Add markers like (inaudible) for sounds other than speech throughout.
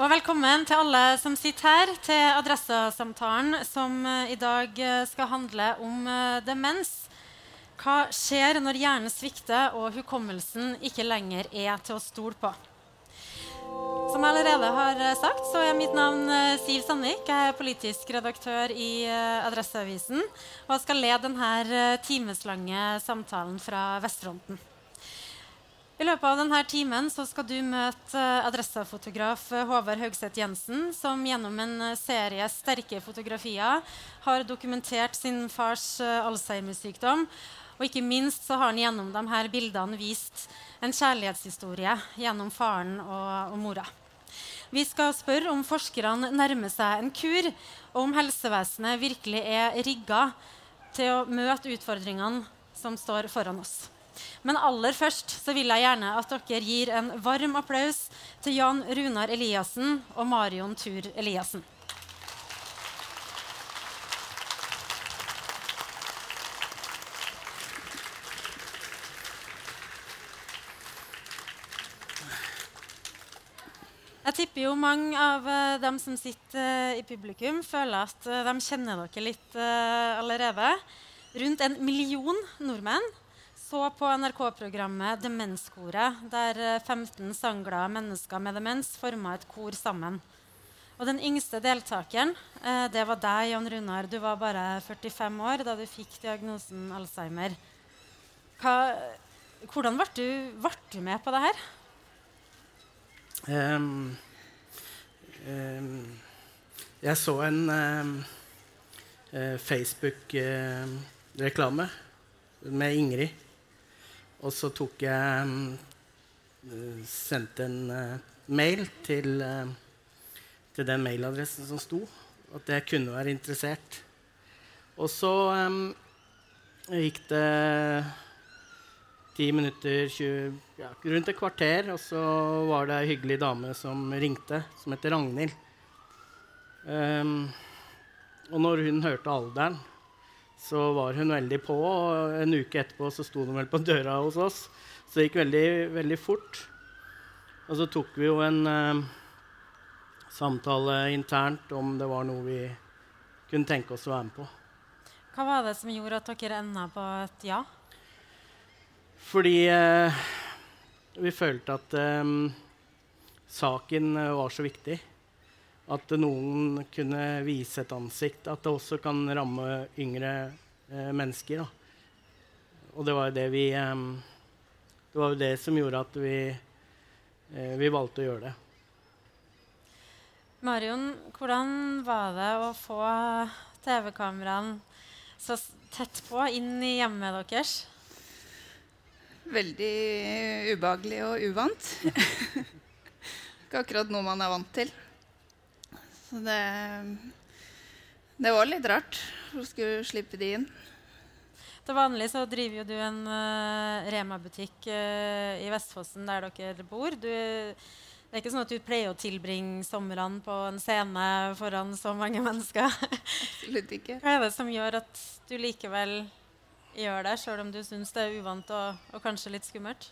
Og velkommen til alle som sitter her, til Adressesamtalen, som eh, i dag eh, skal handle om eh, demens. Hva skjer når hjernen svikter og hukommelsen ikke lenger er til å stole på? Som jeg allerede har sagt, så er mitt navn Siv Sandvik. Jeg er politisk redaktør i Adresseavisen. Og skal lede denne timeslange samtalen fra Vestfronten. I løpet av denne timen skal du møte adressefotograf adressafotograf eh, Håvard Haugseth Jensen, som gjennom en eh, serie sterke fotografier har dokumentert sin fars eh, Alzheimer-sykdom. Og ikke minst så har han gjennom de her bildene vist en kjærlighetshistorie gjennom faren og, og mora. Vi skal spørre om forskerne nærmer seg en kur, og om helsevesenet virkelig er rigga til å møte utfordringene som står foran oss. Men aller først så vil jeg gjerne at dere gir en varm applaus til Jan Runar Eliassen og Marion Tur Eliassen. Jeg tipper jo mange av eh, dem som sitter eh, i publikum, føler at eh, de kjenner dere litt allerede. Rundt en million nordmenn så på NRK-programmet Demenskoret, der eh, 15 sangla mennesker med demens forma et kor sammen. Og den yngste deltakeren, eh, det var deg, Jan Runar. Du var bare 45 år da du fikk diagnosen Alzheimer. Hva, hvordan ble du, ble du med på det her? Um, um, jeg så en ehm, eh, Facebook-reklame med Ingrid. Og så tok jeg eh, Sendte en eh, mail til, eh, til den mailadressen som sto, at jeg kunne være interessert. Og så um, gikk det ti minutter, 20, ja, rundt et kvarter, og så var det ei hyggelig dame som ringte, som heter Ragnhild. Um, og når hun hørte alderen, så var hun veldig på. Og en uke etterpå så sto hun vel på døra hos oss. Så det gikk veldig, veldig fort. Og så tok vi jo en eh, samtale internt om det var noe vi kunne tenke oss å være med på. Hva var det som gjorde at dere enda på et ja? Fordi eh, vi følte at eh, saken eh, var så viktig. At noen kunne vise et ansikt. At det også kan ramme yngre eh, mennesker. Da. Og det var jo det vi eh, Det var jo det som gjorde at vi, eh, vi valgte å gjøre det. Marion, hvordan var det å få TV-kameraene så tett på inn i hjemmet deres? Veldig ubehagelig og uvant. (laughs) Ikke akkurat noe man er vant til. Så det, det var litt rart å skulle slippe de inn. Til vanlig så driver jo du en uh, Rema-butikk uh, i Vestfossen der dere bor. Du, det er ikke sånn at du pleier å tilbringe somrene på en scene foran så mange (laughs) mennesker. Absolutt ikke. Hva er det som gjør at du likevel gjør det, sjøl om du syns det er uvant og, og kanskje litt skummelt?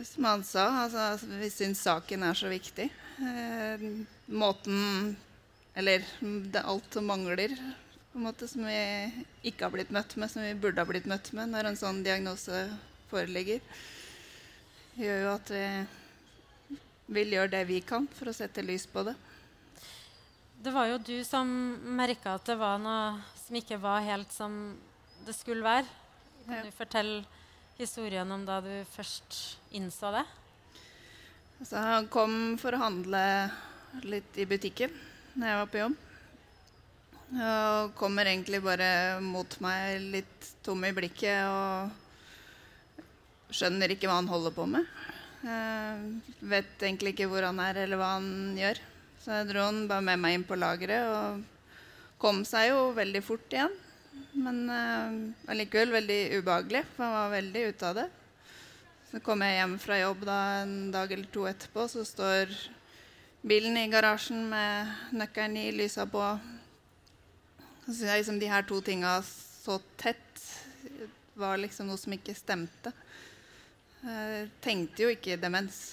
Som han sa, altså, vi syns saken er så viktig. Eh, måten Eller det er alt som mangler, på en måte, som vi ikke har blitt møtt med, som vi burde ha blitt møtt med når en sånn diagnose foreligger, gjør jo at vi vil gjøre det vi kan for å sette lys på det. Det var jo du som merka at det var noe som ikke var helt som det skulle være. Kan Ja. du fortelle historien om da du først innså det? Så han kom for å handle litt i butikken når jeg var på jobb. Og kommer egentlig bare mot meg litt tom i blikket og skjønner ikke hva han holder på med. Jeg vet egentlig ikke hvor han er eller hva han gjør. Så jeg dro han bare med meg inn på lageret og kom seg jo veldig fort igjen. Men uh, allikevel veldig ubehagelig, for han var veldig ute av det. Så kom jeg hjem fra jobb da en dag eller to etterpå, så står bilen i garasjen med nøkkelen i, lysa på. Så syns jeg liksom de her to tinga så tett var liksom noe som ikke stemte. Jeg tenkte jo ikke demens.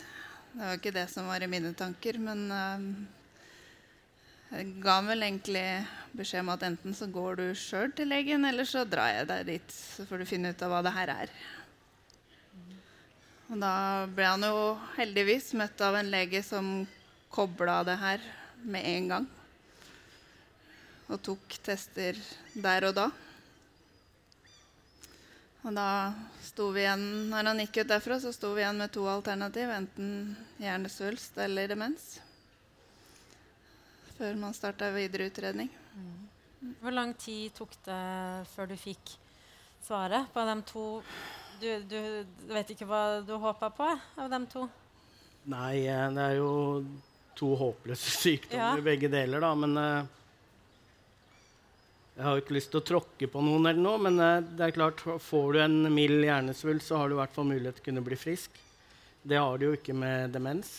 Det var ikke det som var i mine tanker, men eh, jeg ga vel egentlig beskjed om at enten så går du sjøl til legen, eller så drar jeg deg dit, så får du finne ut av hva det her er. Og da ble han jo heldigvis møtt av en lege som kobla det her med en gang. Og tok tester der og da. Og da sto vi igjen, når han gikk ut derfra, så sto vi igjen med to alternativ. Enten hjernesvulst eller demens. Før man starta videre utredning. Hvor lang tid tok det før du fikk svaret på de to Du, du vet ikke hva du håpa på av de to? Nei, eh, det er jo to håpløse (laughs) sykdommer, Ja. begge deler, da. Men eh, jeg har jo ikke lyst til å tråkke på noen eller noe. Men eh, det er klart, får du en mild hjernesvulst, så har du i hvert fall mulighet til å kunne bli frisk. Det har du jo ikke med demens.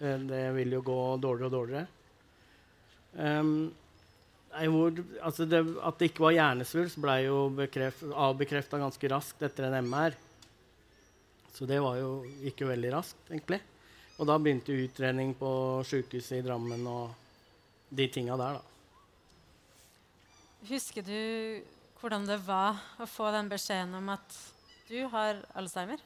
Eh, det vil jo gå dårligere og dårligere. Um, hvor, altså det, at det ikke var hjernesvulst, ble jo avbekrefta ganske raskt etter en MR. Så det jo ikke veldig raskt, egentlig. Og da begynte utredning på sjukehuset i Drammen og de tinga der, da. Husker du hvordan det var å få den beskjeden om at du har Alzheimer?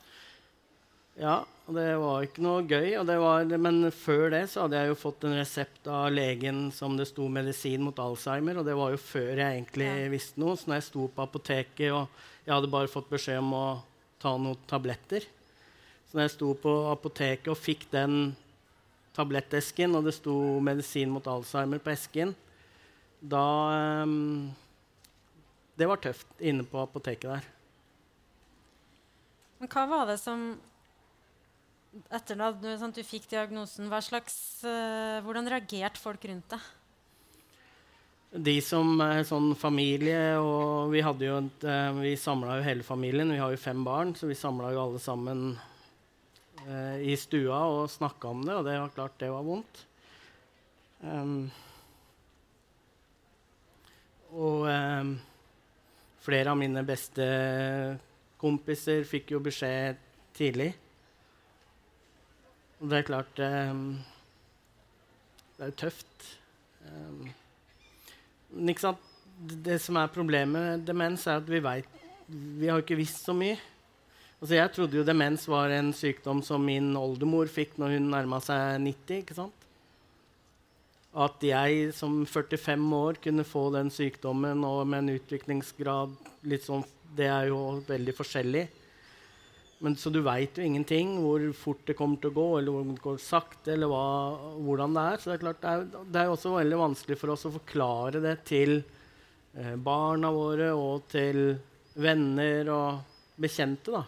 Ja, og det var ikke noe gøy. Var, men før det så hadde jeg jo fått en resept av legen som det sto medisin mot Alzheimer. Og det var jo før jeg egentlig Ja. visste noe. Så når jeg sto på apoteket og jeg hadde bare fått beskjed om å ta noen tabletter Så når jeg sto på apoteket og fikk den tablettesken, og det sto medisin mot Alzheimer på esken, da um, Det var tøft inne på apoteket der. Men hva var det som Etter at du, sånn, du fikk diagnosen, slags, uh, hvordan reagerte folk rundt deg? De som er sånn familie og Vi hadde eh, vi samla jo hele familien. Vi har jo fem barn, så vi samla jo alle sammen uh, i stua og snakka om det, og det var klart det var vondt. Um, og um, flere av mine beste kompiser fikk jo beskjed tidlig. Det er klart um, Det er jo tøft. Men ikke sant? Det som er problemet med demens, er at vi veit Vi har ikke visst så mye. Altså, jeg trodde jo demens var en sykdom som min oldemor fikk når hun nærma seg 90. ikke sant? At jeg som 45 år kunne få den sykdommen og med en utviklingsgrad litt sånn, Det er jo veldig forskjellig. Men, så du veit jo ingenting hvor fort det kommer til å gå, eller hvor det går sakte, eller hva, hvordan det er. Så det er klart det er, det er også veldig vanskelig for oss å forklare det til eh, barna våre og til venner og bekjente. da.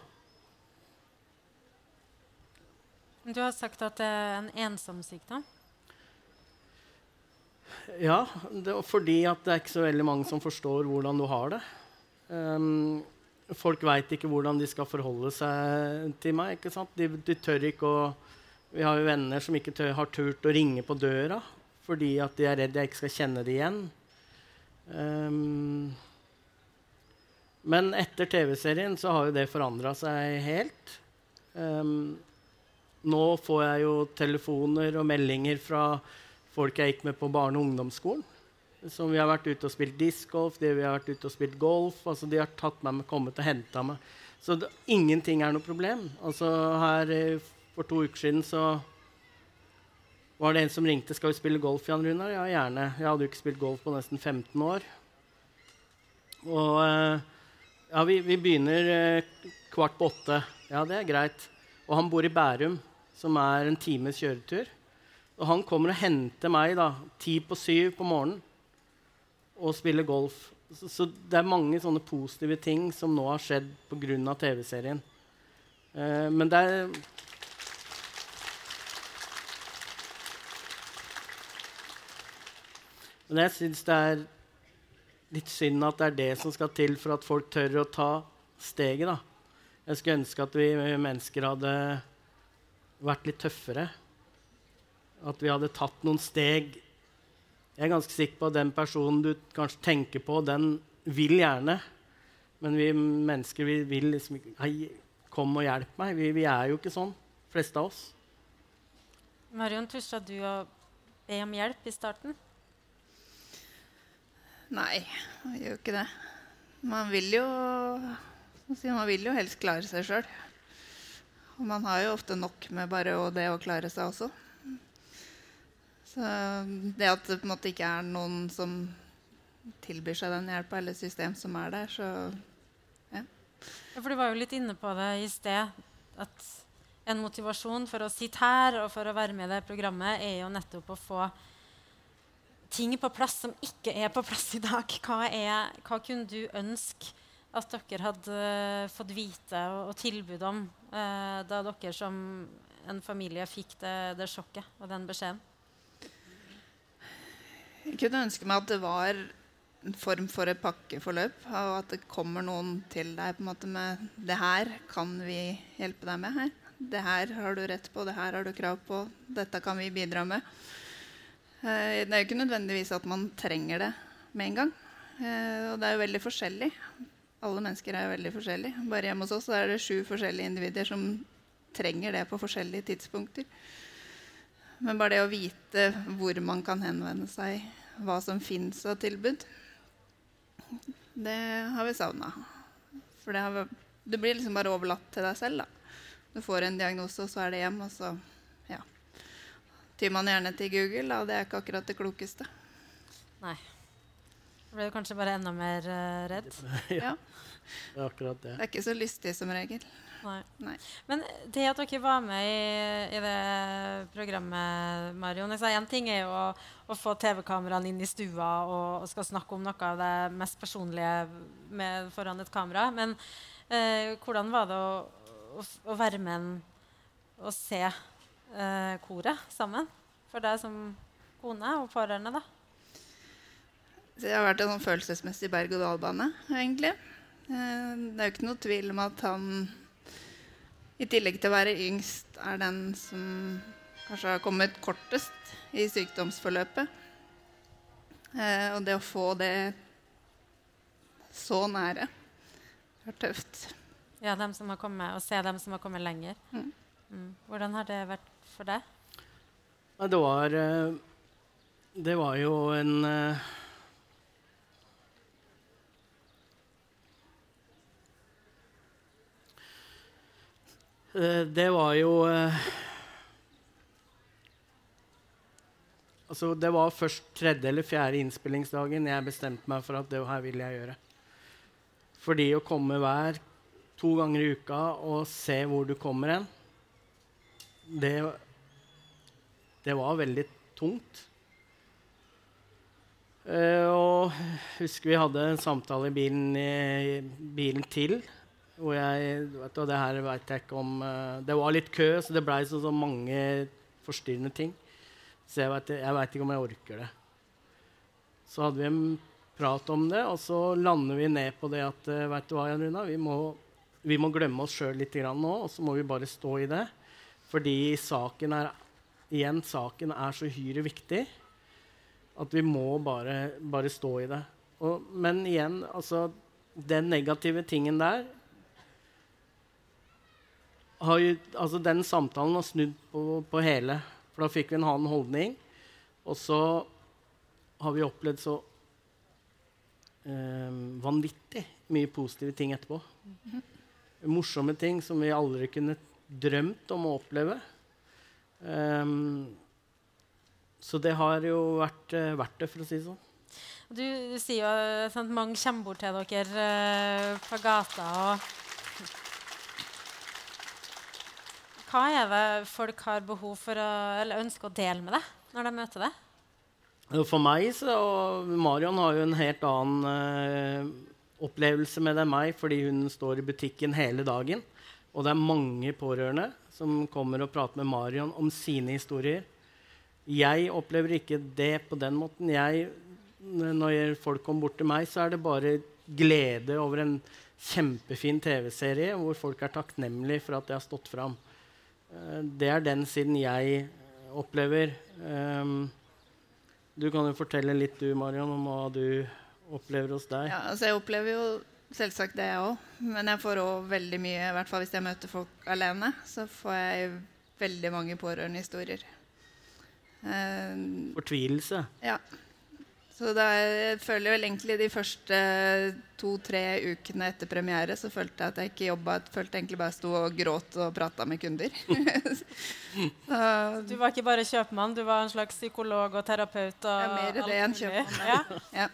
Du har sagt at det er en ensom sykdom. Ja, det, fordi at det er ikke så veldig mange som forstår hvordan du har det. Um, folk veit ikke hvordan de skal forholde seg til meg. ikke sant? De, de tør ikke å Vi har jo venner som ikke tør, har turt å ringe på døra fordi at de er redd jeg ikke skal kjenne det igjen. Um, men etter TV-serien så har jo det forandra seg helt. Um, nå får jeg jo telefoner og meldinger fra folk jeg gikk med på barne- og ungdomsskolen. Som vi har vært ute og spilt discgolf, de vi har vært ute og spilt golf. altså De har tatt meg med, kommet og henta meg. Så det, ingenting er noe problem. Altså her eh, For to uker siden så var det en som ringte skal vi spille golf. Jan Runar? Ja, gjerne. Jeg hadde jo ikke spilt golf på nesten 15 år. Og eh, ja, vi, vi begynner eh, kvart på åtte. Ja, det er greit. Og han bor i Bærum, som er en times kjøretur. Og han kommer og henter meg da, ti på syv på morgenen og spille golf. Så, så det er mange sånne positive ting som nå har skjedd pga. TV-serien. Eh, men det er Men jeg syns det er litt synd at det er det som skal til for at folk tør å ta steget. da. Jeg skulle ønske at vi mennesker hadde vært litt tøffere. At vi hadde tatt noen steg. Jeg er ganske sikker på at den personen du kanskje tenker på, den vil gjerne. Men vi mennesker vi vil liksom ikke Hei, kom og hjelp meg. Vi, vi er jo ikke sånn, fleste av oss. Marion, turte du å be om hjelp i starten? Nei, man gjør jo ikke det. Man vil jo, man vil jo helst klare seg sjøl. Og man har jo ofte nok med bare det å klare seg også. Så det at det på en måte ikke er noen som tilbyr seg den hjelpa, eller system som er der, så ja. ja. For du var jo litt inne på det i sted, at en motivasjon for å sitte her og for å være med i det programmet, er jo nettopp å få ting på plass som ikke er på plass i dag. Hva, er, hva kunne du ønske at dere hadde uh, fått vite og, og tilbud om eh, da dere som en familie fikk det, det sjokket og den beskjeden? Kunne ønske meg at det var en form for et pakkeforløp. Og at det kommer noen til deg på en måte med 'Det her kan vi hjelpe deg med.' her. 'Det her har du rett på. Det her har du krav på. Dette kan vi bidra med.' Eh, det er jo ikke nødvendigvis at man trenger det med en gang. Eh, og det er jo veldig forskjellig. Alle mennesker er jo veldig forskjellige. Bare hjemme hos oss er det sju forskjellige individer som trenger det på forskjellige tidspunkter. Men bare det å vite hvor man kan henvende seg, hva som fins av tilbud, det har vi savna. For det, har, det, blir liksom bare overlatt til deg selv. da. Du får en diagnose, og så er det hjem, og så ja. tyr man gjerne til Google. Da. Det er ikke akkurat det klokeste. Nei. Da ble du kanskje bare enda mer uh, redd? (laughs) ja. Det er akkurat det. Det er ikke så lystig som regel. Nei. Nei. Men det at dere var med i, i det programmet, Marion Én ting er jo å, å få TV-kameraene inn i stua og, og, skal snakke om noe av det mest personlige med, foran et kamera. Men eh, hvordan var det å, å, å, være med og se eh, koret sammen? For deg som kone og pårørende, da? Det har vært en sånn følelsesmessig berg-og-dal-bane, egentlig. Eh, det er jo ikke noe tvil om at han i tillegg til å være yngst, er den som kanskje har kommet kortest i sykdomsforløpet. Eh, og det å få det så nære er tøft. Ja, dem som har kommet, å se dem som har kommet lenger. Mm. Mm. Hvordan har det vært for deg? Det var eh, Det var jo en det var jo eh, Altså, det var først tredje eller fjerde innspillingsdagen jeg bestemte meg for at det her vil jeg gjøre. Fordi å komme hver to ganger i uka og se hvor du kommer hen, det, det var veldig tungt. Uh, og husker vi hadde en samtale i bilen, i bilen til hvor jeg, vet du, det her vet jeg ikke om uh, Det var litt kø, så det blei så, så, mange forstyrrende ting. Så jeg vet, ikke om jeg orker det. Så hadde vi en prat om det, og så lander vi ned på det at uh, vet du hva, Jan Runa, vi må, vi må glemme oss sjøl litt nå, og så må vi bare stå i det. Fordi saken er igjen, saken er så hyre viktig at vi må bare, bare stå i det. Og, men igjen, altså Den negative tingen der har jo, altså den samtalen har snudd på, på, hele. For da fikk vi en annen holdning. Og så har vi opplevd så eh, vanvittig mye positive ting etterpå. Mm -hmm. Morsomme ting som vi aldri kunne drømt om å oppleve. Um, så det har jo vært uh, verdt det, for å si det sånn. Du, du sier jo at mange kommer bort til dere uh, på gata. og Hva er det folk har behov for å, eller ønsker å dele med deg når de møter deg? For meg så, Marion har jo en helt annen eh, opplevelse med det enn meg, fordi hun står i butikken hele dagen. Og det er mange pårørende som kommer og prater med Marion om sine historier. Jeg opplever ikke det på den måten. Jeg, når folk kommer bort til meg, så er det bare glede over en kjempefin TV-serie hvor folk er takknemlige for at jeg har stått fram. Eh, det er den siden jeg opplever. Um, du kan jo fortelle litt, du, Marion, om hva du opplever hos deg. Ja, altså jeg opplever jo selvsagt det, jeg òg. Men jeg får òg veldig mye, i hvert fall hvis jeg møter folk alene, så får jeg veldig mange pårørendehistorier. Eh, Fortvilelse. ja. Så da, jeg føler vel egentlig de første to-tre ukene etter premiere så følte jeg at jeg ikke jobba. Følte egentlig bare jeg sto og gråt og prata med kunder. (laughs) så, Du var ikke bare kjøpmann, du var en slags psykolog og terapeut. Og Ja, mer det enn kjøpmann, Ja. ja.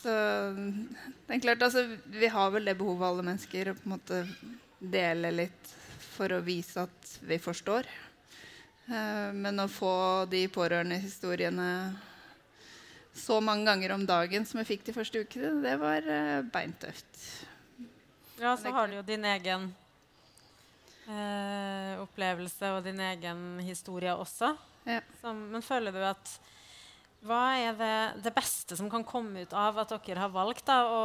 Så det er klart, altså, vi har vel det behovet alle mennesker å på en måte dele litt for å vise at vi forstår. Eh, men å få de pårørendehistoriene så mange ganger om dagen som jeg fikk de første ukene, det var eh, beintøft. ja, så har du jo din egen eh, opplevelse og din egen historie også. Ja. Som, men føler du at Hva er det, det beste som kan komme ut av at dere har valgt da, å,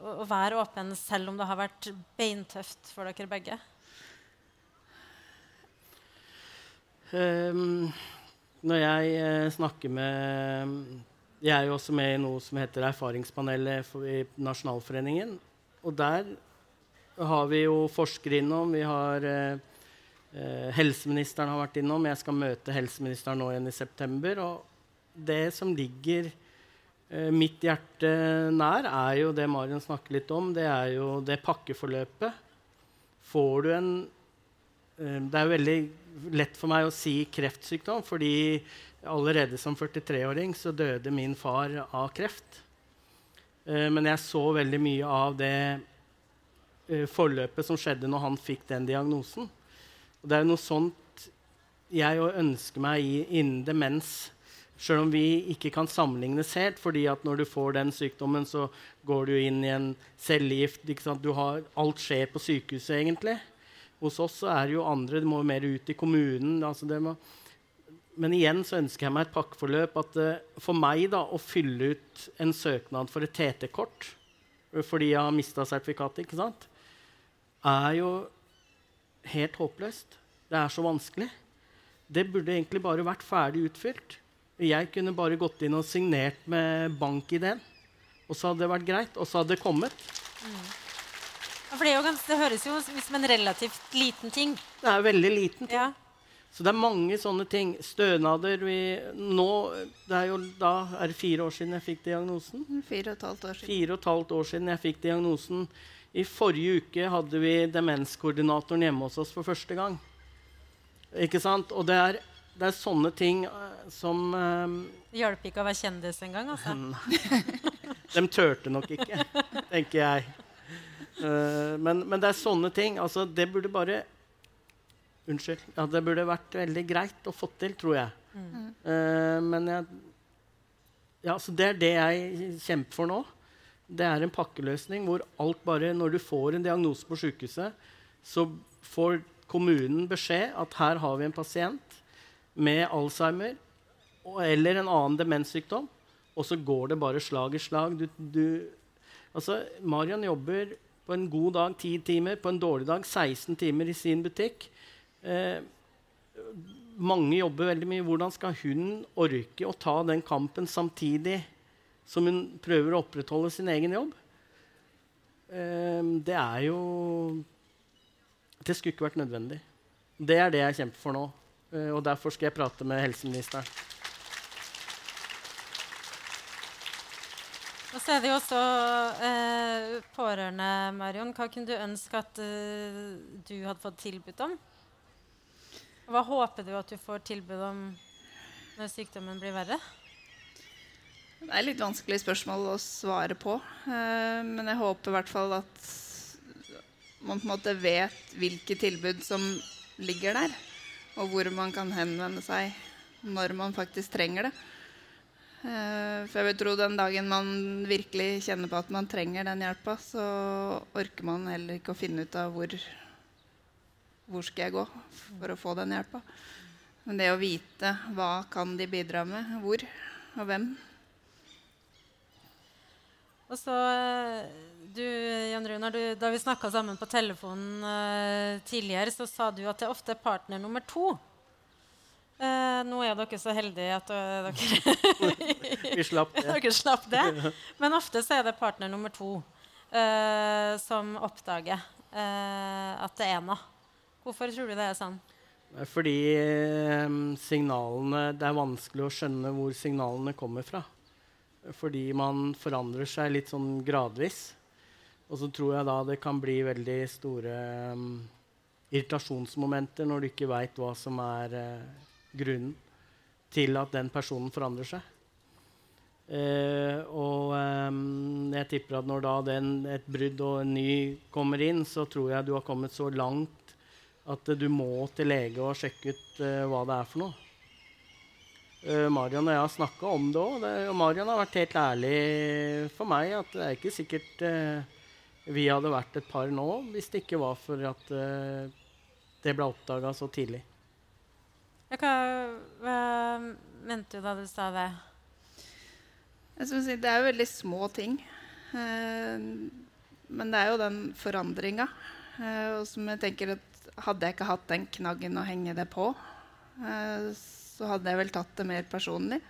å, å være åpen, selv om det har vært beintøft for dere begge? Ehm, når jeg eh, snakker med Jeg er jo også med i noe som heter Erfaringspanelet i Nasjonalforeningen. Og der har vi jo forskere innom. Vi har eh, eh, Helseministeren har vært innom. Jeg skal møte helseministeren nå igjen i september. Og det som ligger eh, mitt hjerte nær, er jo det Marion snakker litt om. Det er jo det pakkeforløpet. Får du en Det er veldig lett for meg å si kreftsykdom, fordi allerede som 43-åring så døde min far av kreft. Eh, Men jeg så veldig mye av det eh, forløpet som skjedde når han fikk den diagnosen. Og det er noe sånt jeg ønsker meg innen demens. Selv om vi ikke kan sammenlignes helt, fordi at når du får den sykdommen, så går du inn i en cellegift. Du har, alt skjer på sykehuset, egentlig. Hos oss er det jo andre, det må jo mer ut i kommunen. Altså det må, men igjen så ønsker jeg meg et pakkeforløp. At eh, for meg da, å fylle ut en søknad for et TT-kort eh, fordi jeg har mista sertifikatet, ikke sant, er jo helt håpløst. Det er så vanskelig. Det burde egentlig bare vært ferdig utfylt. Jeg kunne bare gått inn og signert med bank-ID-en, og så hadde det vært greit. Og så hadde det kommet. Ja, For det, er jo gans, det høres jo ut som en relativt liten ting. Det er veldig liten ting. Ja. Så det er mange sånne ting. Stønader vi, nå, det er jo Da er det fire år siden jeg fikk diagnosen. Fire og et halvt år siden. Fire og et halvt år siden jeg fikk diagnosen. I forrige uke hadde vi demenskoordinatoren hjemme hos oss for første gang. Ikke sant? Og det er, det er sånne ting eh, som um, Det hjalp ikke å være kjendis engang. Altså. (laughs) De turte nok ikke, tenker jeg. Eh, men, men det er sånne ting. Altså, det burde bare Unnskyld. Ja, det burde vært veldig greit å få til, tror jeg. Eh, men jeg Ja, så det er det jeg kjemper for nå. Det er en pakkeløsning hvor alt bare Når du får en diagnose på sykehuset, så får kommunen beskjed at her har vi en pasient med Alzheimer og, eller en annen demenssykdom, og så går det bare slag i slag. Du, du, altså, Marian jobber på en god dag 10 timer, på en dårlig dag 16 timer i sin butikk. Eh, mange jobber veldig mye. Hvordan skal hun orke å ta den kampen samtidig som hun prøver å opprettholde sin egen jobb? Eh, det er jo Det skulle ikke vært nødvendig. Det er det jeg kjemper for nå. Eh, og derfor skal jeg prate med helseministeren. Så er det jo også eh, pårørende, Marion. Hva kunne du ønske at eh, du hadde fått tilbud om? Hva håper du at du får tilbud om når sykdommen blir verre? Det er litt vanskelig spørsmål å svare på. eh, men jeg håper i hvert fall at man på en måte vet hvilke tilbud som ligger der, og hvor man kan henvende seg når man faktisk trenger det. Eh, for jeg vil tro den dagen man virkelig kjenner på at man trenger den hjelpa, så orker man heller ikke å finne ut av hvor, hvor skal jeg gå for å få den hjelpa. Men det å vite hva kan de bidra med, hvor og hvem, Og så eh, du, Jan Runar, du, Da vi snakka sammen på telefonen uh, tidligere, så sa du at det ofte er partner nummer to. Eh, nå er dere så heldige at eh, dere, (laughs) Vi slapp det. dere slapp det. (laughs) Men ofte så er det partner nummer to eh, som oppdager eh, at det er noe. Hvorfor tror du det er sånn? Fordi eh, signalene Det er vanskelig å skjønne hvor signalene kommer fra. Fordi man forandrer seg litt sånn gradvis. Og så tror jeg da det kan bli veldig store um, irritasjonsmomenter når du ikke veit hva som er uh, grunnen til at den personen forandrer seg. Uh, og um, jeg tipper at når da den, et brudd og en ny kommer inn, så tror jeg du har kommet så langt at uh, du må til lege og sjekke ut hva det er for noe. Marion og jeg har snakka om det òg, og Marion har vært helt ærlig for meg at det er ikke sikkert vi hadde vært et par nå hvis det ikke var for at det ble oppdaga så tidlig. Hva, hva, mente du da du sa det? Si, det er jo veldig små ting. Uh, men det er jo den forandringa. Og som jeg tenker at hadde jeg ikke hatt den knaggen å henge det på, så hadde jeg vel tatt det mer personlig.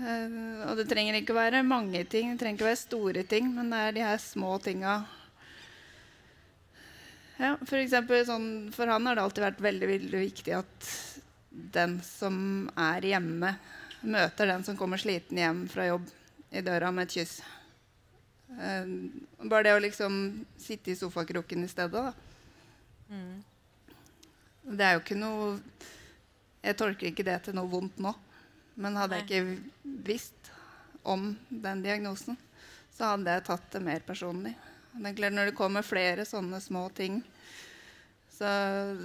Og det trenger ikke være mange ting, det trenger ikke være store ting, men det er de her små tinga. Ja, for, eksempel, sånn, for han har det alltid vært veldig, veldig viktig at den som er hjemme, møter den som kommer sliten hjem fra jobb, i døra med et kyss. Uh, bare det å liksom sitte i sofakroken i stedet, da. Mm. Det er jo ikke noe Jeg tolker ikke det til noe vondt nå. Men hadde jeg ikke visst om den diagnosen, så hadde jeg tatt det mer personlig. Når det kommer flere sånne små ting så,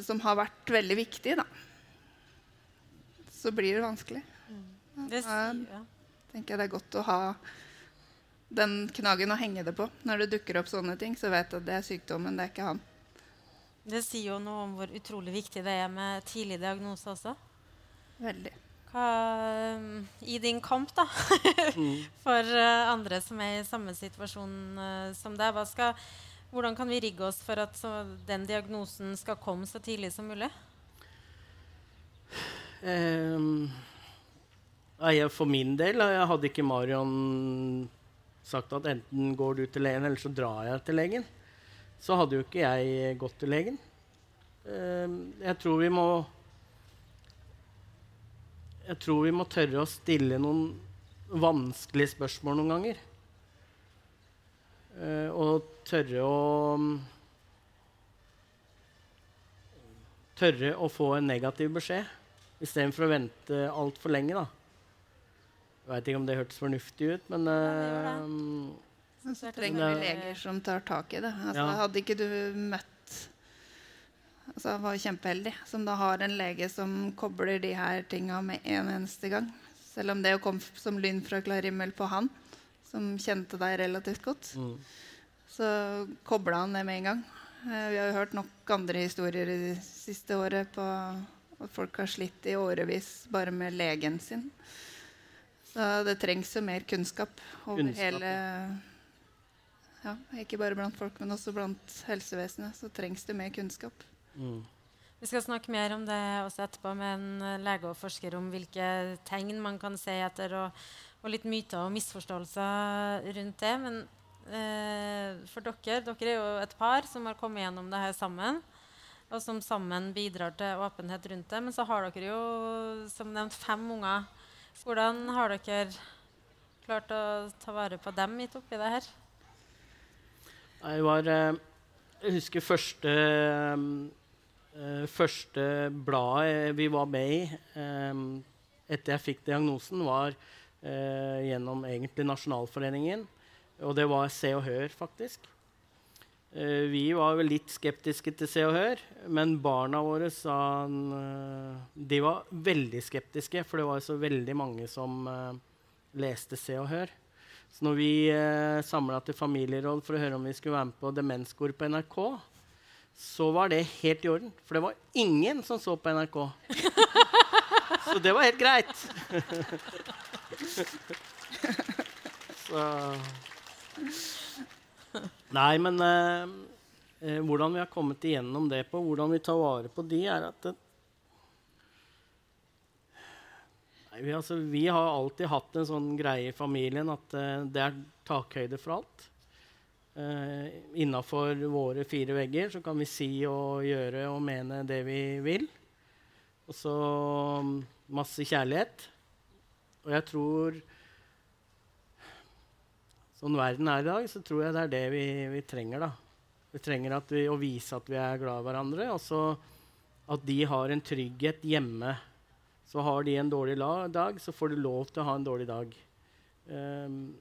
som har vært veldig viktige, da, så blir det vanskelig. Da Det, tenker jeg det er godt å ha den knaggen å henge det på. Når det dukker opp sånne ting, så vet jeg at det er sykdommen, det er ikke han. Det sier jo noe om hvor utrolig viktig det er med tidlig diagnose også. Veldig hva, i din kamp da, (laughs) mm. for uh, andre som er i samme situasjon uh, som deg. Skal, hvordan kan vi rigge oss for at så, den diagnosen skal komme så tidlig som mulig? Um, ja, for min del jeg hadde ikke Marion sagt at enten går du til legen, eller så drar jeg til legen, så hadde jo ikke jeg gått til legen. Um, jeg tror vi må jeg tror vi må tørre å stille noen vanskelige spørsmål noen ganger. Uh, og tørre å Tørre å få en negativ beskjed istedenfor å vente altfor lenge. da. Jeg veit ikke om det hørtes fornuftig ut, men uh, Så trenger vi leger som tar tak i det. Altså, ja. Hadde ikke du møtt Altså, jeg var kjempeheldig som da har en lege som kobler de her tinga med en eneste gang. Selv om det kom som lyn fra klar himmel på han, som kjente deg relativt godt, mm. så kobla han det med en gang. Eh, vi har jo hørt nok andre historier i det siste året på at folk har slitt i årevis bare med legen sin. Så det trengs jo mer kunnskap over kunnskap. hele ja, Ikke bare blant folk, men også blant helsevesenet. Så trengs det mer kunnskap. Mm. Vi skal snakke mer om det også etterpå med en eh, lege og forsker om hvilke tegn man kan se etter, og, og litt myter og misforståelser rundt det. Men eh, for dere Dere er jo et par som har kommet gjennom det her sammen. Og som sammen bidrar til åpenhet rundt det. Men så har dere jo som nevnt fem unger. Hvordan har dere klart å ta vare på dem midt oppi det her? Jeg var eh, Jeg husker første Uh, første bladet vi var med i um, etter jeg fikk diagnosen, var uh, gjennom egentlig Nasjonalforeningen. Og det var Se og Hør, faktisk. Uh, vi var vel litt skeptiske til Se og Hør, men barna våre sa De var veldig skeptiske, for det var så veldig mange som leste Se og Hør. Så når vi eh, samla til familieråd for å høre om vi skulle være med på Demenskor på NRK, så var det helt i orden. For det var ingen som så på NRK. (laughs) Så det var helt greit. (laughs) så Nei, men eh, eh, hvordan vi har kommet igjennom det på, hvordan vi tar vare på de, er at det, nei, vi, altså, vi, har alltid hatt en sånn greie i familien at eh, det er takhøyde for alt. Uh, Innafor våre fire vegger så kan vi si og gjøre og mene det vi vil. Og så um, masse kjærlighet. Og jeg tror Sånn verden er i dag, så tror jeg det er det vi, vi trenger. da. Vi trenger vi, å vise at vi er glad i hverandre, og så at de har en trygghet hjemme. Så har de en dårlig dag, så får du lov til å ha en dårlig dag. Um,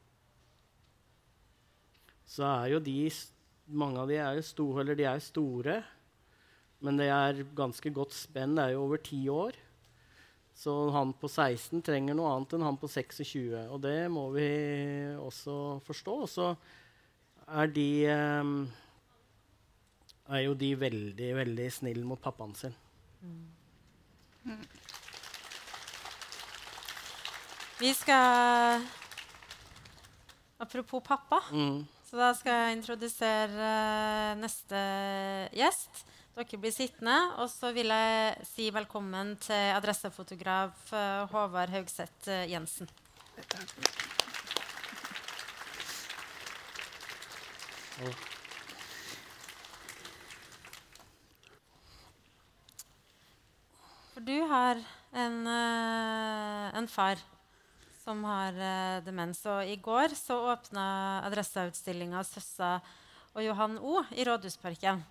så er jo de Mange av de er, store, eller de er store, men det er ganske godt spenn. Det er jo over ti år. Så han på 16 trenger noe annet enn han på 26. Og det må vi også forstå. Og så er de um, er jo de veldig, veldig snille mot pappaen sin. Mm. Vi skal Apropos pappa. Mm. Så da skal jeg introdusere uh, neste gjest. Dere blir sittende. Og så vil jeg si velkommen til adressefotograf uh, Håvard Haugseth uh, Jensen. For du har en, en far som har uh, demens. Og i går så åpna Adressautstillinga 'Søssa og Johan O' i Rådhusparken.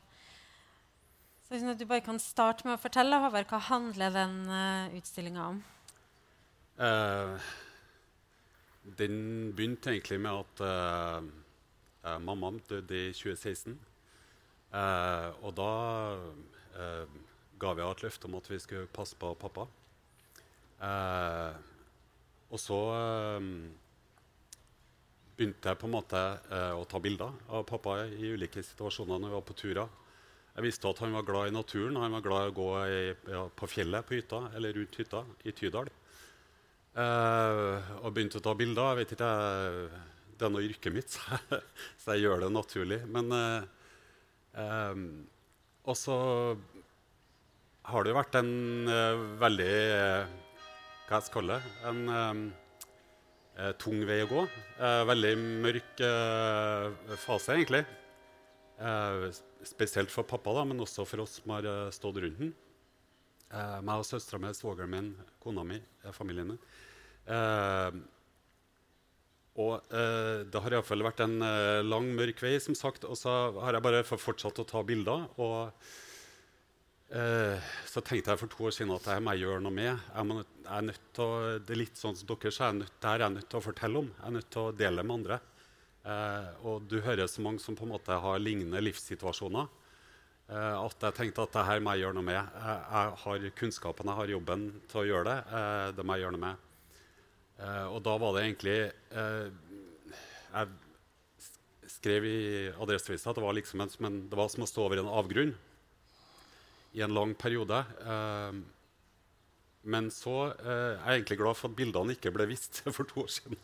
Så hvis du bare kan starte med å fortelle Håvard, hva handler den uh, utstillinga om? Uh, den begynte egentlig med at uh, uh, mammaen døde i 2016. og da ga vi henne et løfte om at vi skulle passe på pappa. Uh, og så um, begynte jeg på en måte uh, å ta bilder av pappa i ulike situasjoner når vi var på turer. Jeg visste at han var glad i naturen. Han var glad i å gå i, ja, på fjellet på hytta, eller rundt hytta i Tydal. Uh, og begynte å ta bilder. Jeg vet ikke, jeg, Det er noe yrket mitt, (laughs) så jeg gjør det naturlig. Men uh, um, Og så har det jo vært en veldig hva jeg skal kalle det, en um, tung vei å gå. Uh, veldig mørk uh, fase, egentlig. Uh, spesielt for pappa, da, men også for oss som har stått rundt den. meg og søstera mi, svogeren min, kona mi, familien min. og det har iallfall vært en lang, mørk vei, som sagt. Og så har jeg bare fortsatt å ta bilder. og Eh, så tenkte jeg for to år siden at det må jeg gjøre noe med. Jeg, må, jeg nødt til å, det er litt sånn som dere, så det er jeg nødt til å fortelle om. Jeg er nødt til å dele med andre. Eh, og du hører så mange som på en måte har lignende livssituasjoner. Eh, at jeg tenkte at det her må jeg gjøre noe med. Jeg, jeg har kunnskapen, jeg har jobben til å gjøre det. Eh, det må jeg gjøre noe med. Eh, og da var det egentlig Jeg skrev i Adresseavisa at det var, liksom en, en, det var som å stå over en avgrunn i en lang periode. Eh, men så eh, er jeg egentlig glad for at bildene ikke ble vist (laughs) for to år siden.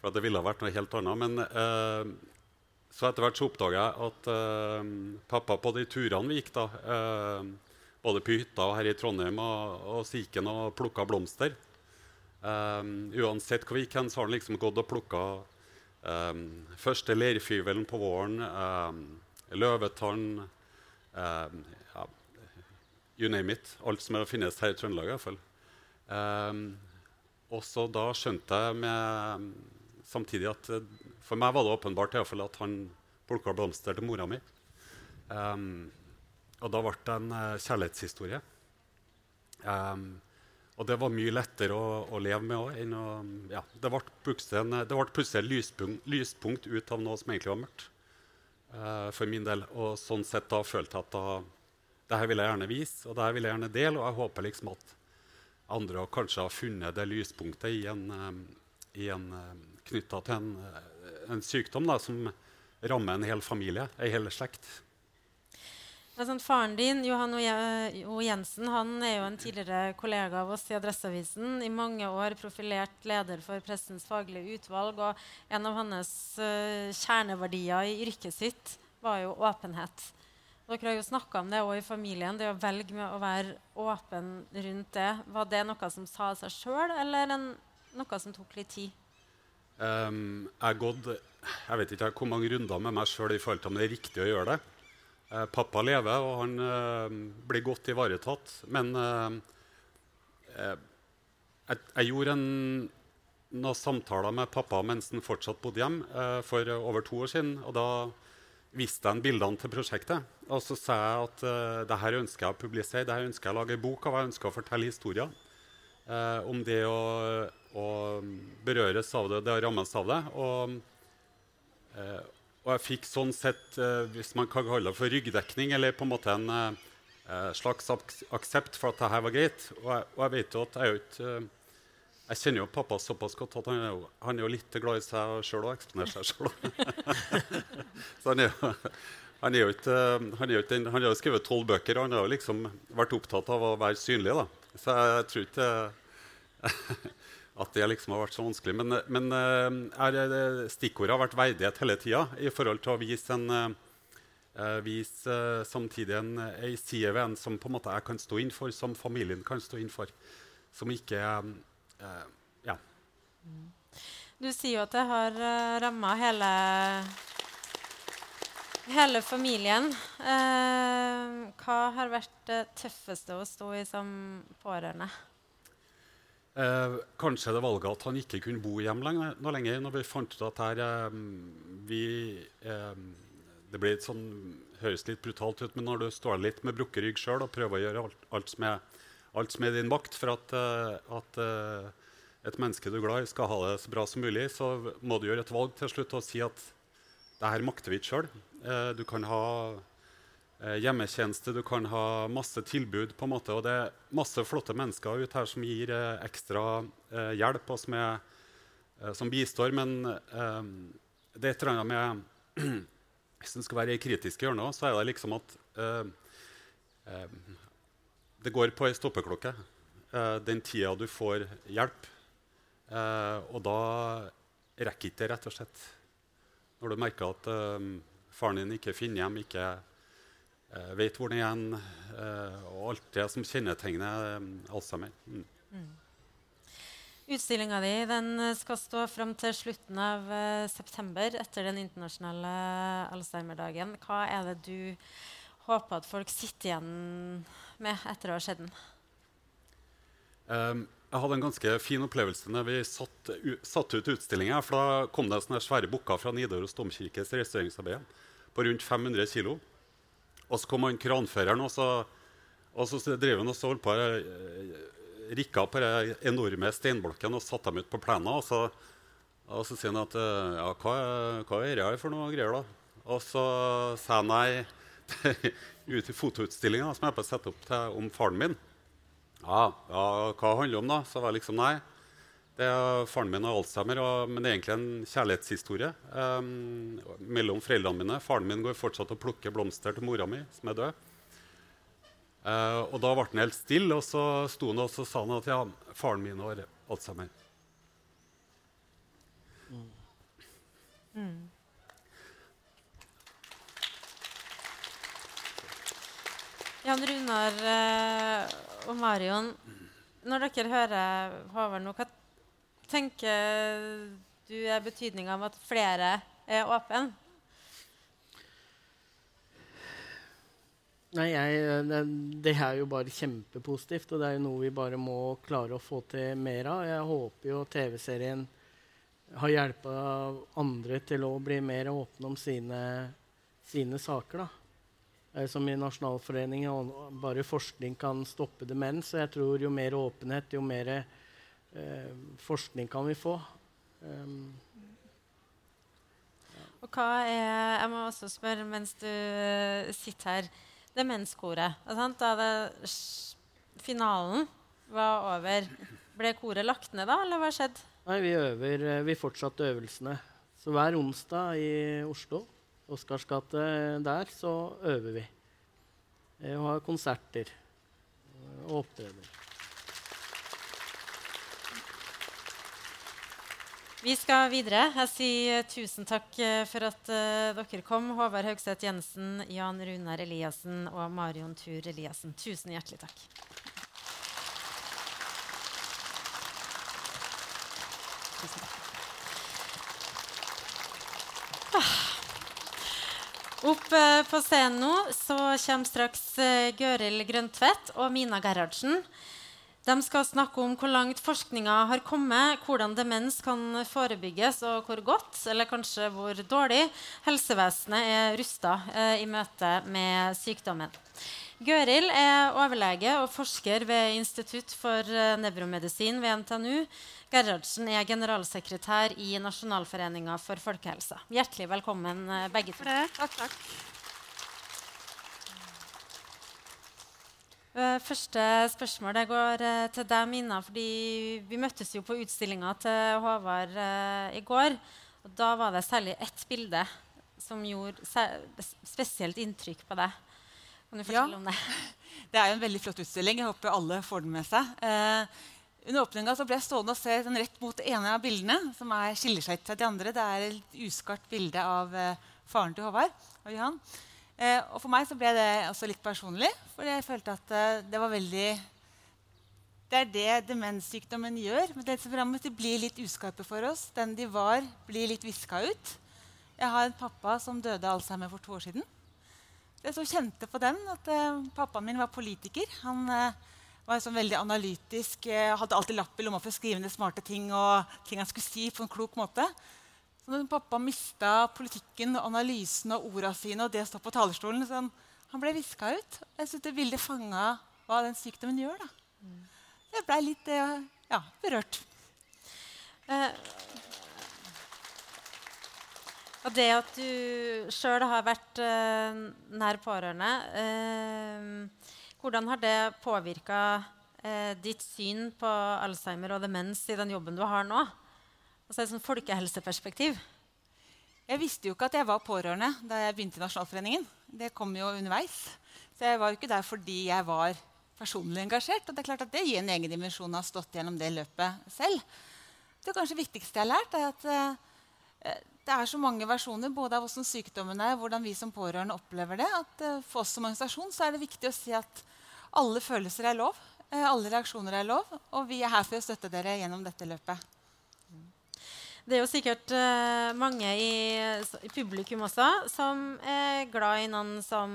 For det ville ha vært noe helt annet. Men eh, så etter hvert så oppdaga jeg at eh, pappa på de turene vi gikk, da, eh, både på hytta og her i Trondheim og, og Siken og plukka blomster eh, Uansett hvor vi gikk hen, så har han liksom gått og plukka første leirfyvelen på våren, løvetann you name it. Alt som finnes her i Trøndelag. i hvert fall. Um, og så da skjønte jeg med, samtidig at for meg var det åpenbart i fall, at han plukka blomster til mora mi. Um, og da ble det en uh, kjærlighetshistorie. Um, og det var mye lettere å, å leve med òg. Ja, det ble plutselig et lyspunkt, lyspunkt, ut av noe som egentlig var mørkt. Uh, for min del. Og sånn sett da følte jeg at da det her vil jeg gjerne vise, og det her vil jeg gjerne dele. Og jeg håper liksom at andre kanskje har funnet det lyspunktet i en, en knytta til en, uh, en sykdom da, som rammer en hel familie, en hel slekt. Sånn, faren din, Johan O. Jensen, han er jo en tidligere kollega av oss i Adresseavisen. I mange år profilert leder for Pressens faglige utvalg. Og en av hans uh, kjerneverdier i yrket sitt var jo åpenhet. Dere har jo snakka om det òg i familien, det å velge med å være åpen rundt det. Var det noe som sa seg sjøl, eller en, noe som tok litt tid? Um, jeg har gått jeg vet ikke hvor mange runder med meg sjøl i forhold til om det er riktig å gjøre det. Eh, pappa lever, og han eh, blir godt ivaretatt. Men eh jeg, jeg, gjorde en, noen samtaler med pappa mens han fortsatt bodde hjemme, for over to år siden. Og da viste jeg bildene til prosjektet. Og så sa jeg at uh, det her ønsker jeg å publisere, det her ønsker jeg å lage bok av, jeg ønsker å fortelle historier uh, om det å, å, berøres av det, det å rammes av det. Og, uh, og jeg fikk sånn sett, hvis man kan kalle det for ryggdekning, eller på en måte en slags aksept for at dette var greit. Og jeg, og jeg vet jo at jeg er jo ikke jeg kjenner jo pappa såpass godt at han er jo, han er jo litt glad i seg sjøl og eksponerer seg sjøl. (laughs) så han er han er jo ikke, han han har jo skrevet tolv bøker, og han har jo liksom vært opptatt av å være synlig. da. Så jeg tror ikke (laughs) at det liksom har vært så vanskelig. Men, men er, stikkordet har vært verdighet hele tida i forhold til å vise, en, vise samtidig en, ei side ved en som på en måte jeg kan stå inn for, som familien kan stå inn for. Som ikke er Uh, ja. Du sier jo at det har uh, ramma hele, hele familien. Uh, hva har vært det tøffeste å stå i som pårørende? Uh, kanskje det valget at han ikke kunne bo hjemme lenger, noe lenger. Når vi fant ut at her, eh, vi, eh, Det ble sånn, høres litt brutalt ut, men når du står litt med brukket rygg sjøl og prøver å gjøre alt, alt som er alt som er din makt for at, uh, at uh, et menneske du er glad i, skal ha det så bra som mulig, så må du gjøre et valg til slutt og si at det her makter vi ikke sjøl. Uh, du kan ha hjemmetjeneste, du kan ha masse tilbud, på en måte, og det er masse flotte mennesker ute her som gir ekstra hjelp, og som, er, som bistår, men det er et eller annet med (clears throat) Hvis en skal være i kritiske hjørner, så er det liksom at det går på ei stoppeklokke. Eh, den tida du får hjelp. Eh, og da rekker ikke det, rett og slett. Når du merker at eh, faren din ikke finner hjem, ikke eh, vet hvor den er igjen, eh, og alt det som kjennetegner eh, Alzheimer. Mm. Mm. Utstillinga di skal stå fram til slutten av september etter den internasjonale Alzheimer-dagen. Hva er det du håper at folk sitter igjen med etter å ha sett den? Um, jeg hadde en ganske fin opplevelse når vi satte satt ut utstillinga. Da kom det sånne svære bukker fra Nidaros domkirkes restaureringsarbeid på rundt 500 kg. Og så kom han kranføreren, og så, og så drev han og holdt på eh, rikka på de enorme steinblokkene og satte dem ut på plenen. Og så, og så sier han at ja, hva, hva er det for noe greier, da? Og så sa han nei (laughs) ut i fotoutstillinga som jeg er satt opp til, om faren min. Ja, ja, hva handler det om, da? Så var jeg liksom nei. Det er Faren min har alzheimer, og, men det er egentlig en kjærlighetshistorie um, mellom foreldrene mine. Faren min går fortsatt og plukker blomster til mora mi, som er død. Uh, og da ble han helt stille, og så sto han og så sa han at ja, faren min har alzheimer. Mm. Jan Runar eh, og Marion, når dere hører Håvard nå, hva tenker du er betydninga av at flere er åpne? Nei, jeg, det, det, er jo bare kjempepositivt, og det er jo noe vi bare må klare å få til mer av. Jeg håper jo TV-serien har hjulpet andre til å bli mer åpne om sine, sine saker. da som i Nasjonalforeningen. Bare forskning kan stoppe demens. Jeg tror jo mer åpenhet, jo mer eh, forskning kan vi få. Um, ja. Og hva er Jeg må også spørre mens du uh, sitter her. Demenskoret. Da det, finalen var over, ble koret lagt ned da, eller hva skjedde? Nei, vi øver. Eh, vi fortsatte øvelsene. Så hver onsdag i Oslo Oscars gate der, så øver vi. Og eh, har konserter og opptredener. Vi skal videre. Jeg sier tusen takk eh, for at uh, dere kom. Håvard Haugseth Jensen, Jan Runar Eliassen og Marion Tur Eliassen. Tusen hjertelig takk. Tusen takk. Opp eh, på scenen nå så kommer straks eh, Gøril Grøntvedt og Mina Gerhardsen. De skal snakke om hvor langt forskninga har kommet, hvordan demens kan forebygges, og hvor godt, eller kanskje hvor dårlig, helsevesenet er rusta eh, i møte med sykdommen. Gøril er overlege og forsker ved Institutt for nevromedisin ved NTNU. Gerhardsen er generalsekretær i Nasjonalforeninga for folkehelsa. Hjertelig velkommen, eh, begge to. Takk, takk. Eh, Første spørsmål det går eh, til deg, Mina. fordi Vi møttes jo på utstillinga til Håvard i går. og Da var det særlig ett bilde som gjorde spesielt inntrykk på deg. Kan du fortelle Ja. om det? (laughs) Det er jo en veldig flott utstilling. Jeg håper alle får den med seg. Eh, under åpninga ble jeg stående og se sånn rett mot det ene av bildene, som er, skiller seg til de andre. Det er et uskarpt bilde av eh, faren til Håvard. av Johan. Eh, og for meg så ble det også litt personlig, for jeg følte at eh, det var veldig Det er det demenssykdommen gjør. Men rammer, de blir litt uskarpe for oss. Den de var, blir litt viska ut. Jeg har en pappa som døde av alzheimer for to år siden. Jeg så kjente på den at eh, pappaen min var politiker. Han eh, var sånn veldig analytisk, eh, hadde alltid lapp i lomma for å skrive ned smarte ting og ting han skulle si på en klok måte. Så når pappa mista politikken, analysen og orda sine og det står på talerstolen, så han, ble viska ut. Jeg syntes det bildet fanga hva den sykdommen gjør. da. Jeg blei litt eh, ja, berørt. Eh, og det at du sjøl har vært eh, nær pårørende, eh, hvordan har det påvirka eh, ditt syn på Alzheimer og demens i den jobben du har nå? Altså et sånn folkehelseperspektiv. Jeg visste jo ikke at jeg var pårørende da jeg begynte i Nasjonalforeningen. Det kom jo underveis. Så jeg var jo ikke der fordi jeg var personlig engasjert. Og det er klart at det gir en egen dimensjon å ha stått gjennom det løpet selv. Det kanskje viktigste jeg har lært, er at eh, det er så mange versjoner både av hvordan sykdommen er, hvordan vi som pårørende opplever det. at eh, For oss som organisasjon så er det viktig å si at alle følelser er lov. eh, alle reaksjoner er lov. Og vi er her for å støtte dere gjennom dette løpet. Det er jo sikkert uh, mange i, i publikum også som er glad i noen som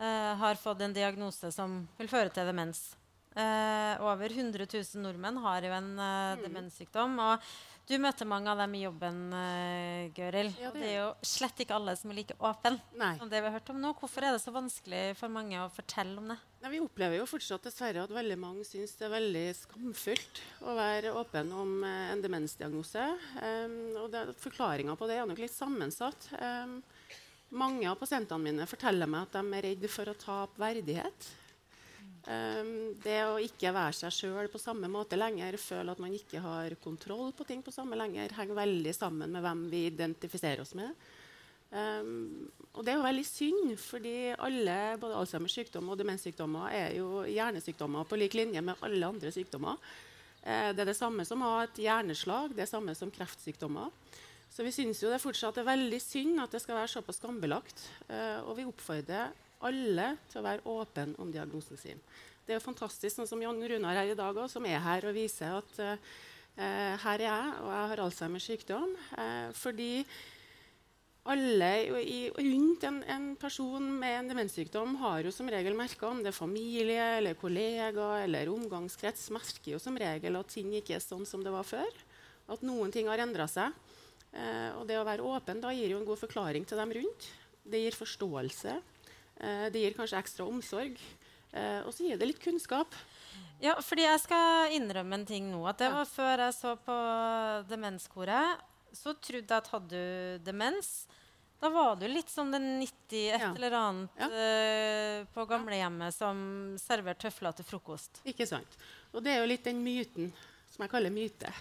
uh, har fått en diagnose som vil føre til demens. Uh, over 100 000 nordmenn har jo en eh, demenssykdom. Og du møter mange av dem i jobben, uh, Gøril. Ja, det det er jo slett ikke alle som er like åpne Nei. som det vi har hørt om nå. Hvorfor er det så vanskelig for mange å fortelle om det? Nei, vi opplever jo fortsatt dessverre at veldig mange syns det er veldig skamfullt å være åpen om uh, en demensdiagnose. Um, og Forklaringa på det er nok litt sammensatt. Um, mange av pasientene mine forteller meg at de er redd for å tape verdighet. Um, ikke være seg sjøl på samme måte lenger, føle at man ikke har kontroll på ting på samme lenger, henger veldig sammen med hvem vi identifiserer oss med. Um, og det er jo veldig synd, fordi alle både Alzheimers sykdom og demenssykdommer er jo hjernesykdommer på lik linje med alle andre sykdommer. Uh, det er det samme som å ha et hjerneslag, det er det samme som kreftsykdommer. Så vi syns jo det fortsatt er veldig synd at det skal være såpass skambelagt. Uh, og vi oppfordrer alle til å være åpen om diagnosen sin. Det er fantastisk, sånn som Jon Runar her i dag òg, som er her og viser at uh, her er jeg, og jeg har Alzheimers sykdom. Uh, fordi alle i, rundt en, en, person med en demenssykdom har jo som regel merka om det er familie eller kollegaer eller omgangskrets, merker jo som regel at ting ikke er sånn som det var før. At noen ting har endra seg. Eh, og det å være åpen da gir jo en god forklaring til dem rundt. Det gir forståelse. Eh, det gir kanskje ekstra omsorg. Eh, og så gir det litt kunnskap. Ja, fordi jeg skal innrømme en ting nå. At det var før jeg så på demenskoret, så trodde jeg at hadde du demens, da var du litt som den 90 et Ja. eller annet Ja. eh, på gamlehjemmet som serverte tøfler til frokost. Ikke sant? Og det er jo litt den myten som jeg kaller myte.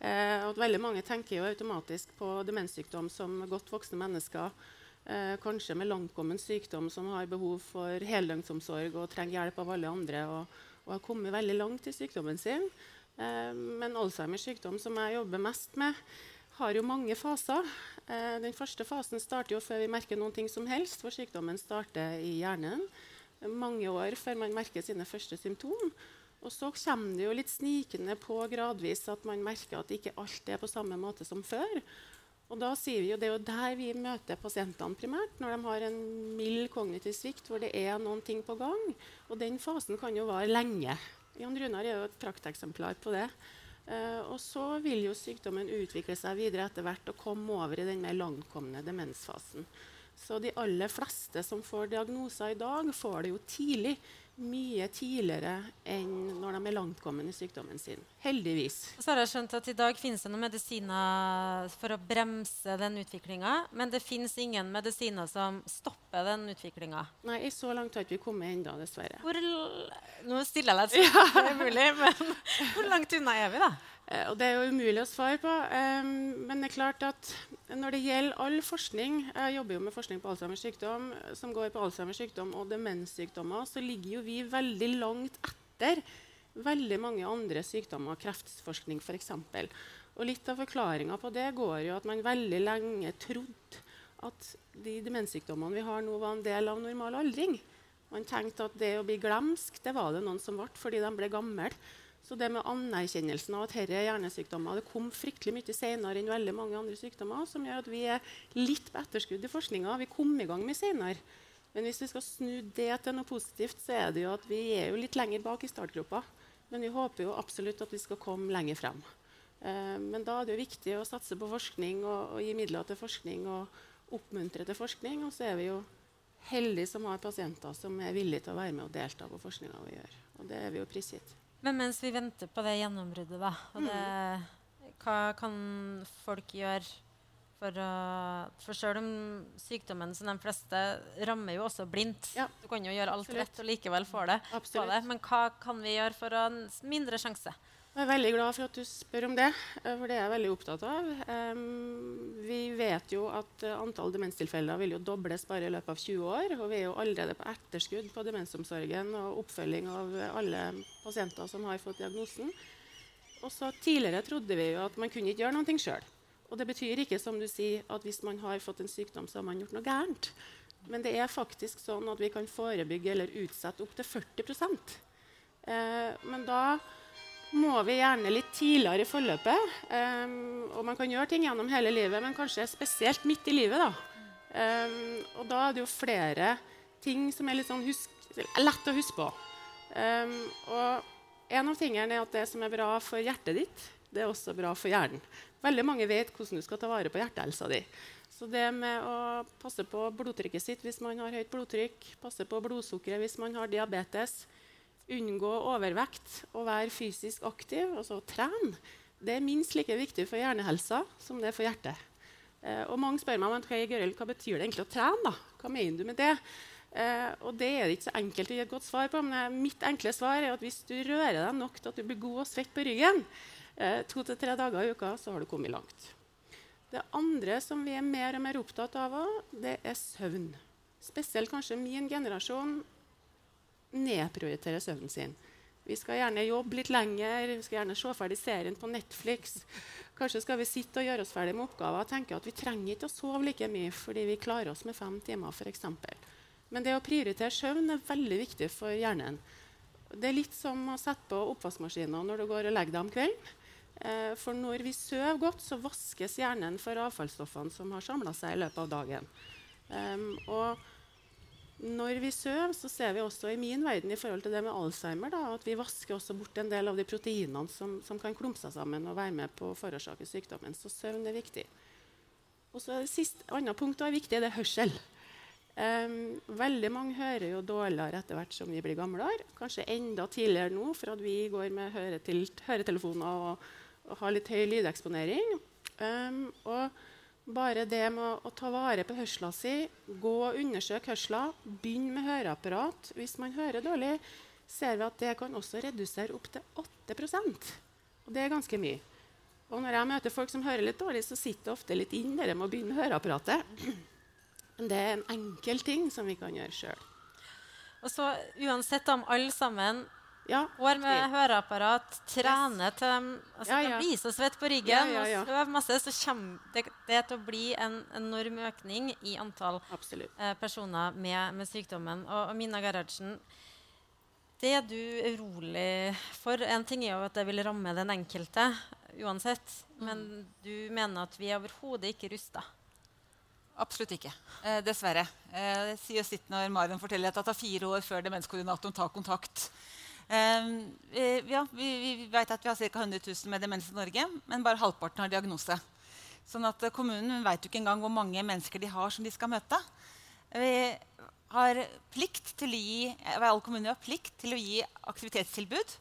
Eh, at veldig mange tenker jo automatisk på demenssykdom som godt voksne mennesker. Eh, kanskje med langkommen sykdom som har behov for heldøgnsomsorg og trenger hjelp av alle andre. Og, og har kommet veldig langt i sykdommen sin. Eh, men Alzheimers sykdom, som jeg jobber mest med, har jo mange faser. Eh, den første fasen starter jo før vi merker ting som helst, for sykdommen starter i hjernen. Mange år før man merker sine første symptom. Og så kommer det jo litt snikende på gradvis at man merker at ikke alt er på samme måte som før. Og da sier vi jo, Det er jo der vi møter pasientene primært, når de har en mild kognitiv svikt hvor det er noen ting på gang. Og den fasen kan jo vare lenge. Jan Runar er jo et prakteksemplar på det. Uh, og så vil jo sykdommen utvikle seg videre etter hvert og komme over i den mer langtkomne demensfasen. Så de aller fleste som får diagnoser i dag, får det jo tidlig mye tidligere enn når de er langtkommen i sykdommen sin. Heldigvis. Så har jeg skjønt at I dag finnes det noen medisiner for å bremse den utviklinga. Men det finnes ingen medisiner som stopper den utviklinga. Nei, så langt har vi ikke kommet ennå, dessverre. Hvor, nå stiller jeg deg et (laughs) spørsmål, mulig, men (laughs) hvor langt unna er vi, da? Eh, og det er jo umulig å svare på. Um, men det er klart at når det gjelder all forskning Jeg jobber jo med forskning på Alzheimers sykdom som går på Alzheimers sykdom og demenssykdommer. Så ligger jo vi veldig langt etter veldig mange andre sykdommer, kreftforskning f.eks. Og litt av forklaringa på det går jo at man veldig lenge trodde at de demenssykdommene vi har nå, var en del av normal aldring. Man tenkte at det å bli glemsk det var det noen som ble fordi de ble gamle. Så det med anerkjennelsen av at dette er hjernesykdommer det kom fryktelig mye senere enn veldig mange andre sykdommer, som gjør at vi er litt på etterskudd i forskninga. Vi kom i gang med senere. Men hvis vi skal snu det til noe positivt, så er det jo at vi er jo litt lenger bak i startgropa. Men vi håper jo absolutt at vi skal komme lenger frem. Eh, men da er det jo viktig å satse på forskning og, og gi midler til forskning og oppmuntre til forskning. Og så er vi jo heldige som har pasienter som er villige til å være med og delta på forskninga vi gjør. Og det er vi jo prisgitt. Men mens vi venter på det gjennombruddet, da, det, hva kan folk gjøre for å For selv om sykdommen som de fleste rammer jo også blindt ja. Du kan jo gjøre alt Absolutt. rett og likevel få det, det. Men hva kan vi gjøre for å ha en mindre sjanse? Jeg er veldig glad for at du spør om det, eh, for det er jeg veldig opptatt av. Um, vi vet jo at uh, antall demenstilfeller vil jo dobles bare i løpet av 20 år. Og vi er jo allerede på etterskudd på demensomsorgen og oppfølging av alle pasienter som har fått diagnosen. Og så Tidligere trodde vi jo at man kunne ikke gjøre noe sjøl. Og det betyr ikke som du sier, at hvis man har fått en sykdom, så har man gjort noe gærent. Men det er faktisk sånn at vi kan forebygge eller utsette opptil 40 eh, Men da må vi gjerne litt tidligere i forløpet. Um, og man kan gjøre ting gjennom hele livet, men kanskje spesielt midt i livet. Da. Um, og da er det jo flere ting som er sånn husk, lett å huske på. Um, og en av tingene er at det som er bra for hjertet ditt, det er også bra for hjernen. Veldig mange vet hvordan du skal ta vare på hjertehelsa di. Så det med å passe på blodtrykket sitt hvis man har høyt blodtrykk, passe på blodsukkeret hvis man har diabetes, unngå overvekt og være fysisk aktiv, altså trene, det er minst like viktig for hjernehelsa som det er for hjertet. Eh, og Mange spør meg hva betyr det egentlig å trene. da? Hva mener du med det? Eh, og Det er det ikke så enkelt å gi et godt svar på. Men mitt enkle svar er at hvis du rører deg nok til at du blir god og svett på ryggen, eh, to til tre dager i uka, så har du kommet langt. Det andre som vi er mer og mer opptatt av, det er søvn. Spesielt kanskje min generasjon nedprioritere søvnen sin. Vi skal gjerne jobbe litt lenger, vi skal gjerne se ferdig serien på Netflix. Kanskje skal vi sitte og gjøre oss ferdig med oppgaver og tenke at vi trenger ikke å sove like mye fordi vi klarer oss med fem timer. Eksempel. Men det å prioritere søvn er veldig viktig for hjernen. Det er litt som å sette på oppvaskmaskinen når du går og legger deg om kvelden. Eh, for når vi sover godt, så vaskes hjernen for avfallsstoffene som har samla seg i løpet av dagen. Um, og når vi sover, så ser vi også i min verden i forhold til det med Alzheimer da, at vi vasker også bort en del av de proteinene som, som kan klumpe seg sammen og være med på å forårsake sykdommen. Så søvn er viktig. Og så sist, annet punkt er viktig, det er hørsel. Um, veldig mange hører jo dårligere etter hvert som vi blir gamlere. Kanskje enda tidligere nå, for at vi går med høretelefoner og, og har litt høy lydeksponering. Um, og bare det med å ta vare på hørsla si, gå og undersøke hørsla, begynne med høreapparat hvis man hører dårlig, ser vi at det kan også redusere opptil 8% Og det er ganske mye. Og når jeg møter folk som hører litt dårlig, så sitter det ofte litt inn det med å begynne med høreapparatet. Men det er en enkel ting som vi kan gjøre sjøl. Og så uansett om alle sammen ja, Går med høreapparat, trener til dem altså, ja, ja. De blir så svette på ryggen og øver masse, så kommer det, det, til å bli en enorm økning i antall eh, personer med, med, sykdommen. Og, og Mina Gerhardsen, det er du urolig for En ting er jo at det vil ramme den enkelte. uansett. Men du mener at vi er overhodet ikke rusta. Absolutt ikke. Eh, dessverre. Eh, det sier sitt når Marion forteller at det tar fire år før demenskoordinatoren tar kontakt. Eh, ja, vi, vi, vet at vi har ca. 100 000 med demens i Norge, men bare halvparten har diagnose. Sånn at eh, Kommunen vet ikke engang hvor mange mennesker de har som de skal møte. Vi har plikt til å gi, eh, alle kommuner har plikt til å gi aktivitetstilbud.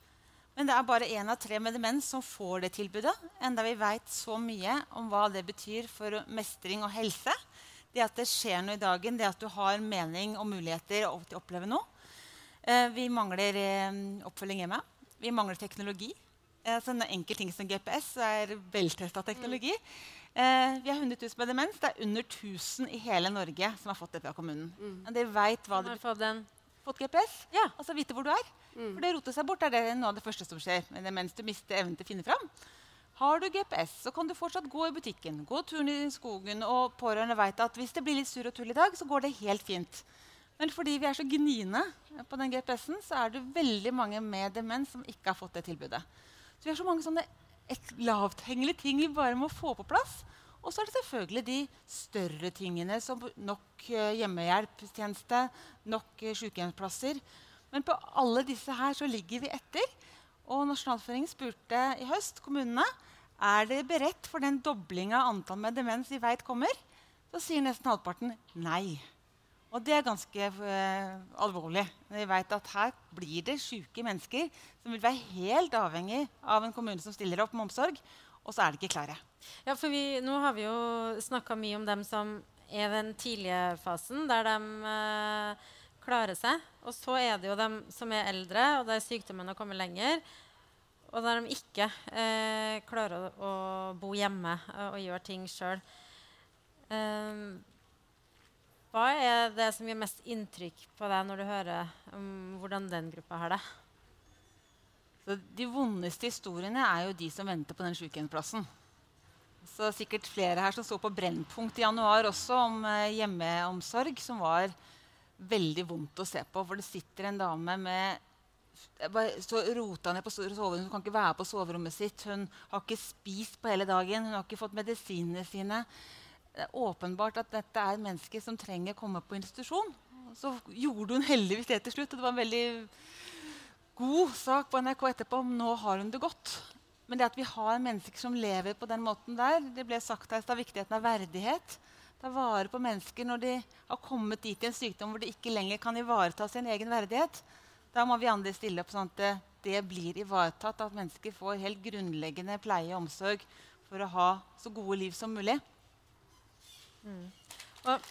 Men det er bare én av tre med demens som får det tilbudet. Enda vi vet så mye om hva det betyr for mestring og helse det at det skjer noe i dagen, det at du har mening og muligheter til å oppleve noe. Eh, vi mangler eh, oppfølging hjemme. Vi mangler teknologi. Eh, så en enkel ting som GPS er veltesta teknologi. Vi har 100 000 med demens. Det er under 1000 i hele Norge som har fått det fra kommunen. Mm. Men de vet hva det har fått, den. fått GPS. Ja. Altså vite hvor du er. Mm. For det roter seg bort er det noe av det første som skjer med demens. Du mister evnen til å finne fram. Har du GPS, så kan du fortsatt gå i butikken, gå turen i skogen, og pårørende vet at hvis det blir litt sur og tull i dag, så går det helt fint. Men fordi vi er så gniende på den GPS-en, så er det veldig mange med demens som ikke har fått det tilbudet. Så vi har så mange sånne lavthengende ting vi bare må få på plass. Og så er det selvfølgelig de større tingene, som nok uh, hjemmehjelpstjeneste, nok uh, sykehjemsplasser. Men på alle disse her så ligger vi etter. Og Nasjonalforeningen spurte i høst kommunene er de beredt for den doblinga av antall med demens vi vet kommer. Så sier nesten halvparten nei. Og det er ganske uh, alvorlig. Vi vet at her blir det syke mennesker som vil være helt avhengig av en kommune som stiller opp med omsorg, og så er de ikke klare. Ja, for vi, Nå har vi jo snakka mye om dem som er i den tidlige fasen, der de uh, klarer seg. Og så er det jo dem som er eldre, og der sykdommen har kommet lenger. Og der de ikke eh, klarer å, å, bo hjemme og, og gjøre ting sjøl. Eh, hva er det som gjør mest inntrykk på deg når du hører om hvordan den gruppa har det? Så de vondeste historiene er jo de som venter på den sykehjemsplassen. Så sikkert flere her som så på Brennpunkt i januar også om eh, hjemmeomsorg, som var veldig vondt å se på. For det sitter en dame med så rota ned på soverommet. Hun kan ikke være på soverommet sitt. Hun har ikke spist på hele dagen. Hun har ikke fått medisinene sine. Det er åpenbart at dette er mennesker som trenger å komme på institusjon. Så gjorde hun heldigvis det til slutt. og Det var en veldig god sak på NRK etterpå om nå har hun det godt. Men det at vi har mennesker som lever på den måten der, det ble sagt her, av viktigheten av verdighet. Ta vare på mennesker når de har kommet dit i en sykdom hvor de ikke lenger kan ivareta sin egen verdighet. Da må vi andre stille opp sånn at det blir ivaretatt, at mennesker får helt grunnleggende pleie og omsorg for å ha så gode liv som mulig. Mm. Og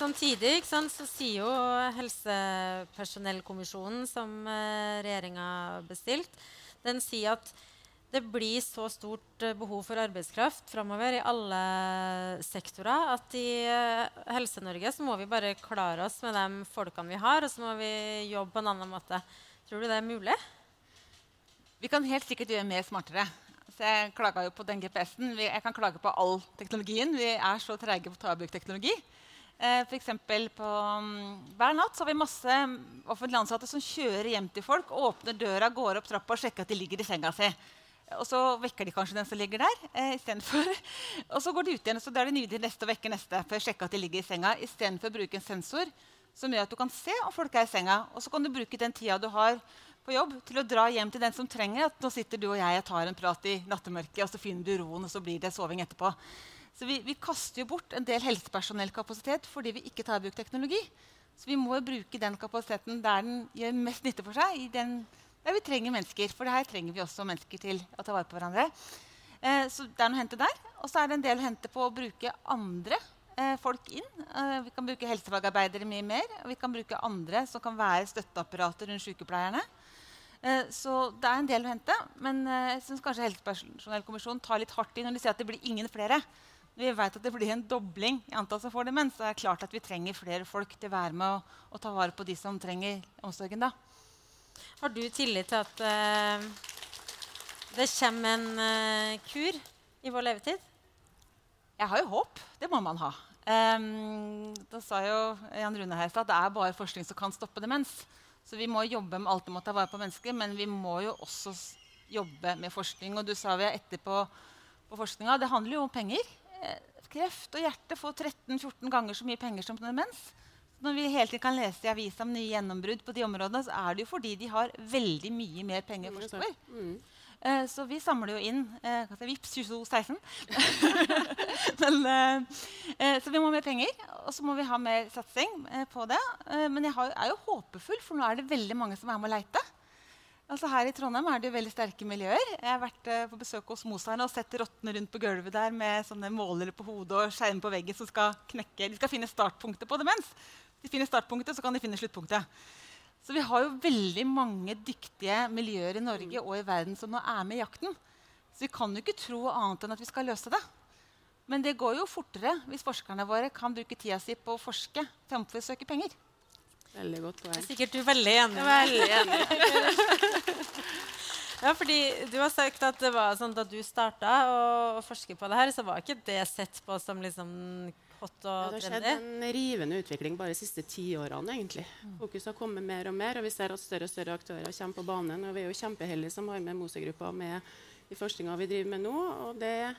Samtidig sant, så sier jo Helsepersonellkommisjonen, som eh, regjeringa bestilt, den sier at det blir så stort eh, behov for arbeidskraft framover i alle sektorer at i uh, Helse-Norge så må vi bare klare oss med de folkene vi har, og så må vi jobbe på en annen måte. Tror du det er mulig? Vi kan helt sikkert gjøre mer smartere. Jeg klaga jo på den GPS-en. Jeg kan klage på all teknologien. Vi er så treige på å ta i bruk teknologi. Eh, på, um, hver natt har vi masse offentlig ansatte som kjører hjem til folk, åpner døra, går opp trappa og sjekker at de ligger i senga si. Og så vekker de kanskje den som ligger der. Eh, istedenfor. (laughs) Og så går de ut igjen, så da er det nydelig neste å vekke neste. for å sjekke at de ligger i senga, Istedenfor å bruke en sensor som gjør at du kan se om folk er i senga. Og så kan du bruke den tida du har jobb, til å dra hjem til den som trenger at nå sitter du og jeg og tar en prat i nattemørket, og så finner du roen, og så blir det soving etterpå. Så vi, vi kaster jo bort en del helsepersonellkapasitet fordi vi ikke tar i bruk teknologi. Så vi må jo bruke den kapasiteten der den gjør mest nytte for seg. den der vi trenger mennesker, for det her trenger vi også mennesker til å ta vare på hverandre. Eh, så det er noe å hente der. Og så er det en del å hente på å bruke andre eh, folk inn. Eh, vi kan bruke helsefagarbeidere mye mer. Og vi kan bruke andre som kan være støtteapparater rundt sykepleierne. Eh, så det er en del å hente. Men eh, jeg syns kanskje Helsepersonellkommisjonen tar litt hardt i når de sier at det blir ingen flere. Vi vet at det blir en dobling i antall som får demens. Så det er klart at vi trenger flere folk til å være med og, og ta vare på de som trenger omsorgen da. Har du tillit til at uh, det kommer en uh, kur i vår levetid? Jeg har jo håp. Det må man ha. Um, da sa jo Jan Rune her at det er bare forskning som kan stoppe demens. Så vi må jobbe med alt om å ta vare på mennesker, men vi må jo også jobbe med forskning. Og du sa vi er etterpå på, forskninga. Det handler jo om penger. Eh, kreft og hjerte får 13-14 ganger så mye penger som demens. Når vi hele tiden kan lese i avisa om nye gjennombrudd på de områdene, så er det jo fordi de har veldig mye mer penger å forske for. Mm. Uh, så vi samler jo inn uh, Vips 2216. (laughs) men, uh, så vi må ha mer penger, og så må vi ha mer satsing på det. men jeg har, er jo håpefull, for nå er det veldig mange som er med å leite. Altså her i Trondheim er det jo veldig sterke miljøer. Jeg har vært på besøk hos Mosheim og sett rottene rundt på gulvet der med sånne målere på hodet og skjerm på veggen som skal knekke. De skal finne startpunktet på demens. De finner startpunktet, så kan de finne sluttpunktet. Så vi har jo veldig mange dyktige miljøer i Norge og i verden som nå er med i jakten. Så vi kan jo ikke tro annet enn at vi skal løse det. Men det går jo fortere hvis forskerne våre kan bruke tida si på å forske fremfor å søke penger. Veldig godt poeng. Sikkert du er veldig enig. Veldig enig. (laughs) ja, fordi du har sagt at det var sånn Da du starta å forske på det her, så var ikke det sett på som liksom hot og ja, det har skjedd en rivende utvikling bare de siste ti årene. egentlig. Fokus har kommet mer og mer, og vi ser at større og større aktører kommer på banen. og Vi er jo kjempeheldige som har med Mose-gruppa med i forskninga vi driver med nå. og det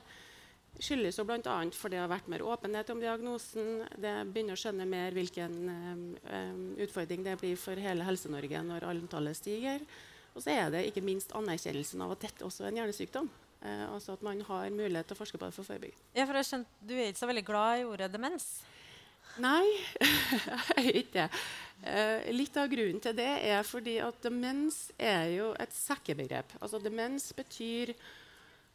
skyldes jo bl.a. for det har vært mer åpenhet om diagnosen. Det begynner å skjønne mer hvilken um, utfordring det blir for hele Helse-Norge når antallet stiger. Og så er det ikke minst anerkjennelsen av at dette også er en hjernesykdom. Eh, altså at man har mulighet til å forske på det for forebygging. Ja, for jeg skjønt, Du er ikke så veldig glad i ordet demens? Nei, (laughs) jeg er ikke det. Eh, litt av grunnen til det er fordi at demens er jo et sekkebegrep. Altså Demens betyr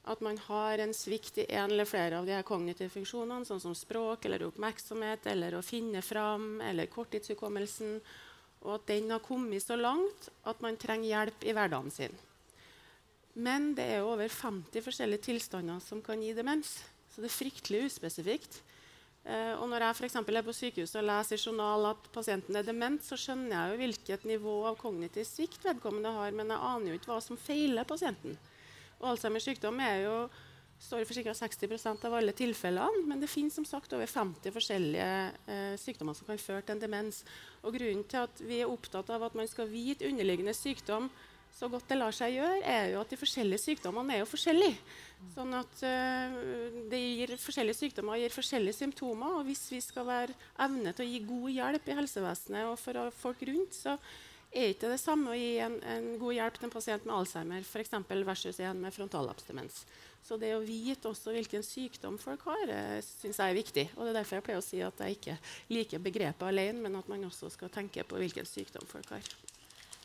at man har en svikt i en eller flere av de her kognitive funksjonene, sånn som språk eller oppmerksomhet eller å finne fram eller korttidshukommelsen, og at den har kommet så langt at man trenger hjelp i hverdagen sin. Men det er jo over 50 forskjellige tilstander som kan gi demens. Så det er fryktelig uspesifikt. Eh, og når jeg for er på sykehuset og leser i journal at pasienten er dement, så skjønner jeg jo hvilket nivå av kognitiv svikt vedkommende har, men jeg aner jo ikke hva som feiler pasienten. Og Alzheimers sykdom er jo, står for ca. 60% av alle tilfellene, men det finnes som sagt over 50 forskjellige eh, sykdommer som kan føre til en demens. Og Grunnen til at vi er opptatt av at man skal vite underliggende sykdom så godt det lar seg gjøre, er jo at de forskjellige sykdommene er jo forskjellige. Sånn at uh, det gir Forskjellige sykdommer gir forskjellige symptomer. Og hvis vi skal være evne til å gi god hjelp i helsevesenet og for folk rundt, så er ikke det samme å gi en, en god hjelp til en pasient med Alzheimer for eksempel, versus en med frontallapsdemens. Så det å vite også hvilken sykdom folk har, eh, syns jeg er viktig. Og det er derfor jeg pleier å si at jeg ikke liker begrepet alene, men at man også skal tenke på hvilken sykdom folk har.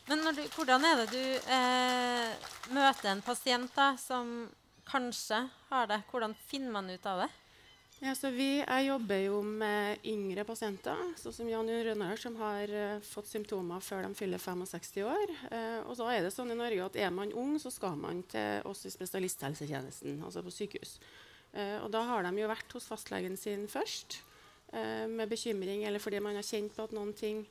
Men du, hvordan er det du eh, møter en pasient da, som kanskje har det? Hvordan finner man ut av det? Ja, vi, jeg jobber jo med yngre pasienter, sånn som Jan-Jun Rønner, som har uh, fått symptomer før de fyller 65 år. Uh, og så er det sånn i Norge at Er man ung, så skal man til oss i spesialisthelsetjenesten, altså på sykehus. Uh, og Da har de jo vært hos fastlegen sin først med bekymring, eller fordi man har kjent på at noen ting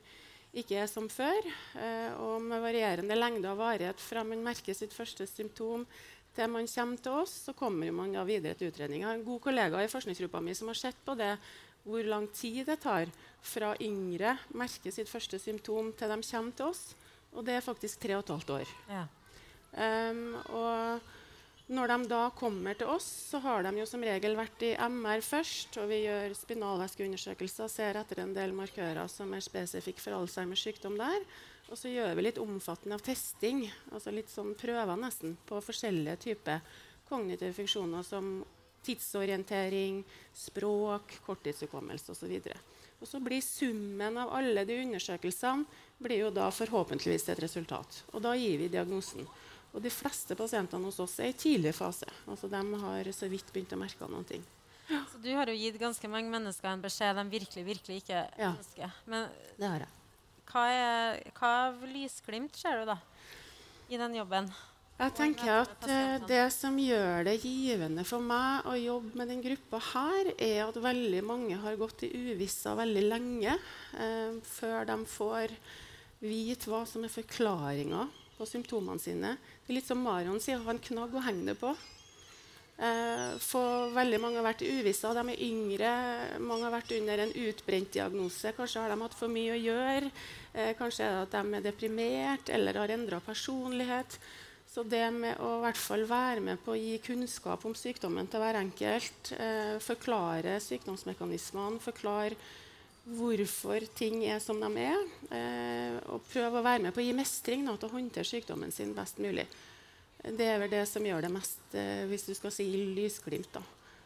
ikke er som før. Eh, og med varierende lengde og varighet fra man merker sitt første symptom til man kommer til oss, så kommer man da videre til utredning. Jeg har en god kollega i forskningsgruppa mi som har sett på det, hvor lang tid det tar fra yngre merker sitt første symptom til de kommer til oss. Og det er faktisk tre og et halvt år. Ja. Um, og når de da kommer til oss, så har de jo som regel vært i MR først. Og vi gjør spinalvæskeundersøkelser og ser etter en del markører som er spesifikke for Alzheimers sykdom der. Og så gjør vi litt omfattende av testing, altså litt sånn prøver nesten, på forskjellige typer kognitive funksjoner som tidsorientering, språk, korttidshukommelse osv. Og så blir summen av alle de undersøkelsene blir jo da forhåpentligvis et resultat. Og da gir vi diagnosen. Og de fleste pasientene hos oss er i tidlig fase. Altså De har så vidt begynt å merke noen ting. Så du har jo gitt ganske mange mennesker en beskjed de virkelig virkelig ikke ja. ønsker. Men det har jeg. Hva, er, hva av lysglimt ser du da i den jobben? Jeg tenker at uh, Det som gjør det givende for meg å jobbe med den gruppa her, er at veldig mange har gått i uvissa veldig lenge eh, før de får vite hva som er forklaringa på symptomene sine. Det er litt som Marion sier, ha en knagg å henge det på. Eh, for veldig mange har vært i uvisse. De er yngre. Mange har vært under en utbrent diagnose. Kanskje har de hatt for mye å gjøre. Eh, kanskje er det at de er deprimert eller har endra personlighet. Så det med å hvert fall være med på å gi kunnskap om sykdommen til hver enkelt, eh, forklare sykdomsmekanismene, forklare hvorfor ting er som de er, eh, og prøve å være med på å gi mestring nå, til å håndtere sykdommen sin best mulig. Det er vel det som gjør det mest, eh, hvis du skal si lysglimt. da.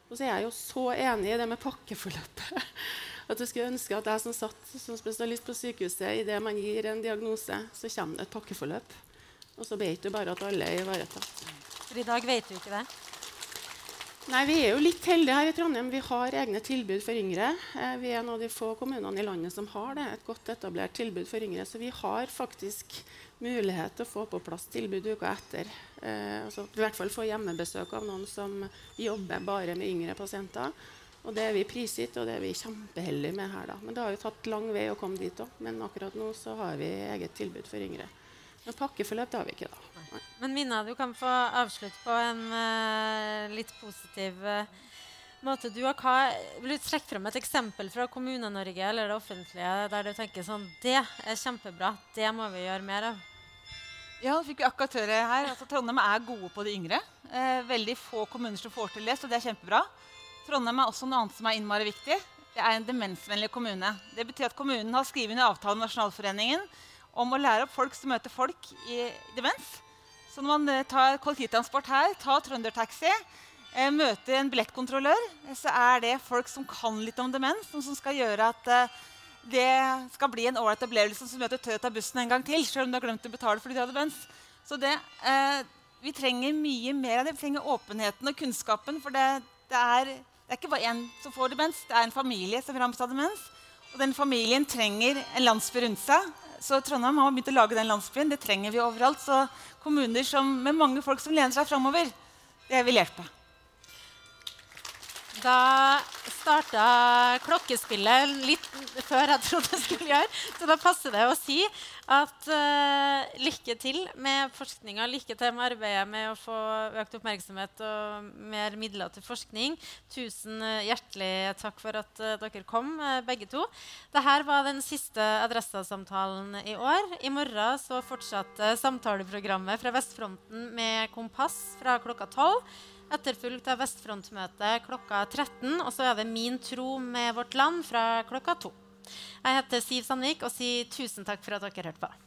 Og så er jeg jo så enig i det med pakkeforløpet. (laughs) At jeg skulle ønske at jeg som satt som spesialist på sykehuset, idet man gir en diagnose, så kommer det et pakkeforløp. Og så vet du bare at alle er ivaretatt. For i dag vet du ikke det. Nei, Vi er jo litt heldige her i Trondheim. Vi har egne tilbud for yngre. Eh, vi er en av de få kommunene i landet som har det, et godt etablert tilbud for yngre. Så vi har faktisk mulighet til å få på plass tilbud uka etter. Eh, altså, I hvert fall få hjemmebesøk av noen som jobber bare med yngre pasienter. Og Det er vi prisgitt, og det er vi kjempeheldige med her. da. Men det har jo tatt lang vei å komme dit òg. Men akkurat nå så har vi eget tilbud for yngre. Men pakkeforløp det har vi ikke da. Men Minna, du kan få avslutte på en uh, litt positiv uh, måte. Du har vil du trekke frem et eksempel fra Kommune-Norge eller det offentlige der du tenker sånn Det er kjempebra. Det må vi gjøre mer av. Ja, fikk vi akkurat høre her. Altså, Trondheim er gode på de yngre. Eh, veldig få kommuner som får til det, så det er kjempebra. Trondheim er også noe annet som er innmari viktig. Det er en demensvennlig kommune. Det betyr at kommunen har skrevet inn avtalen med Nasjonalforeningen om å lære opp folk som møter folk i demens. Så når man eh, tar kollektivtransport her, tar trøndertaxi, eh, møter en billettkontrollør, så er det folk som kan litt om demens, som skal gjøre at eh, det skal bli en ålreit opplevelse som møter Toyota-bussen en gang til, selv om du har glemt å betale fordi du har demens. Så det, eh, vi trenger mye mer av det. Vi trenger åpenheten og kunnskapen. For det, det, er, det er, ikke bare én som får demens, det er en familie som rammes av demens. Og den familien trenger en landsby rundt seg så Trondheim har begynt å lage den landsbyen. Det trenger vi overalt. Så kommuner som, med mange folk som lener seg framover, det vil hjelpe. Da starta klokkespillet litt før jeg trodde det skulle gjøre. Så da passer det å si at uh, lykke til med forskninga. Lykke til med arbeidet med å få økt oppmerksomhet og mer midler til forskning. Tusen uh, hjertelig takk for at uh, dere kom, begge to. Dette var den siste Adressa-samtalen i år. I morgen så fortsatte samtaleprogrammet fra Vestfronten med Kompass fra klokka tolv etterfulgt av Vestfrontmøtet klokka 13. Og så er det Min tro med Vårt Land fra klokka 2. Jeg heter Siv Sandvik og sier tusen takk for at dere hørte på.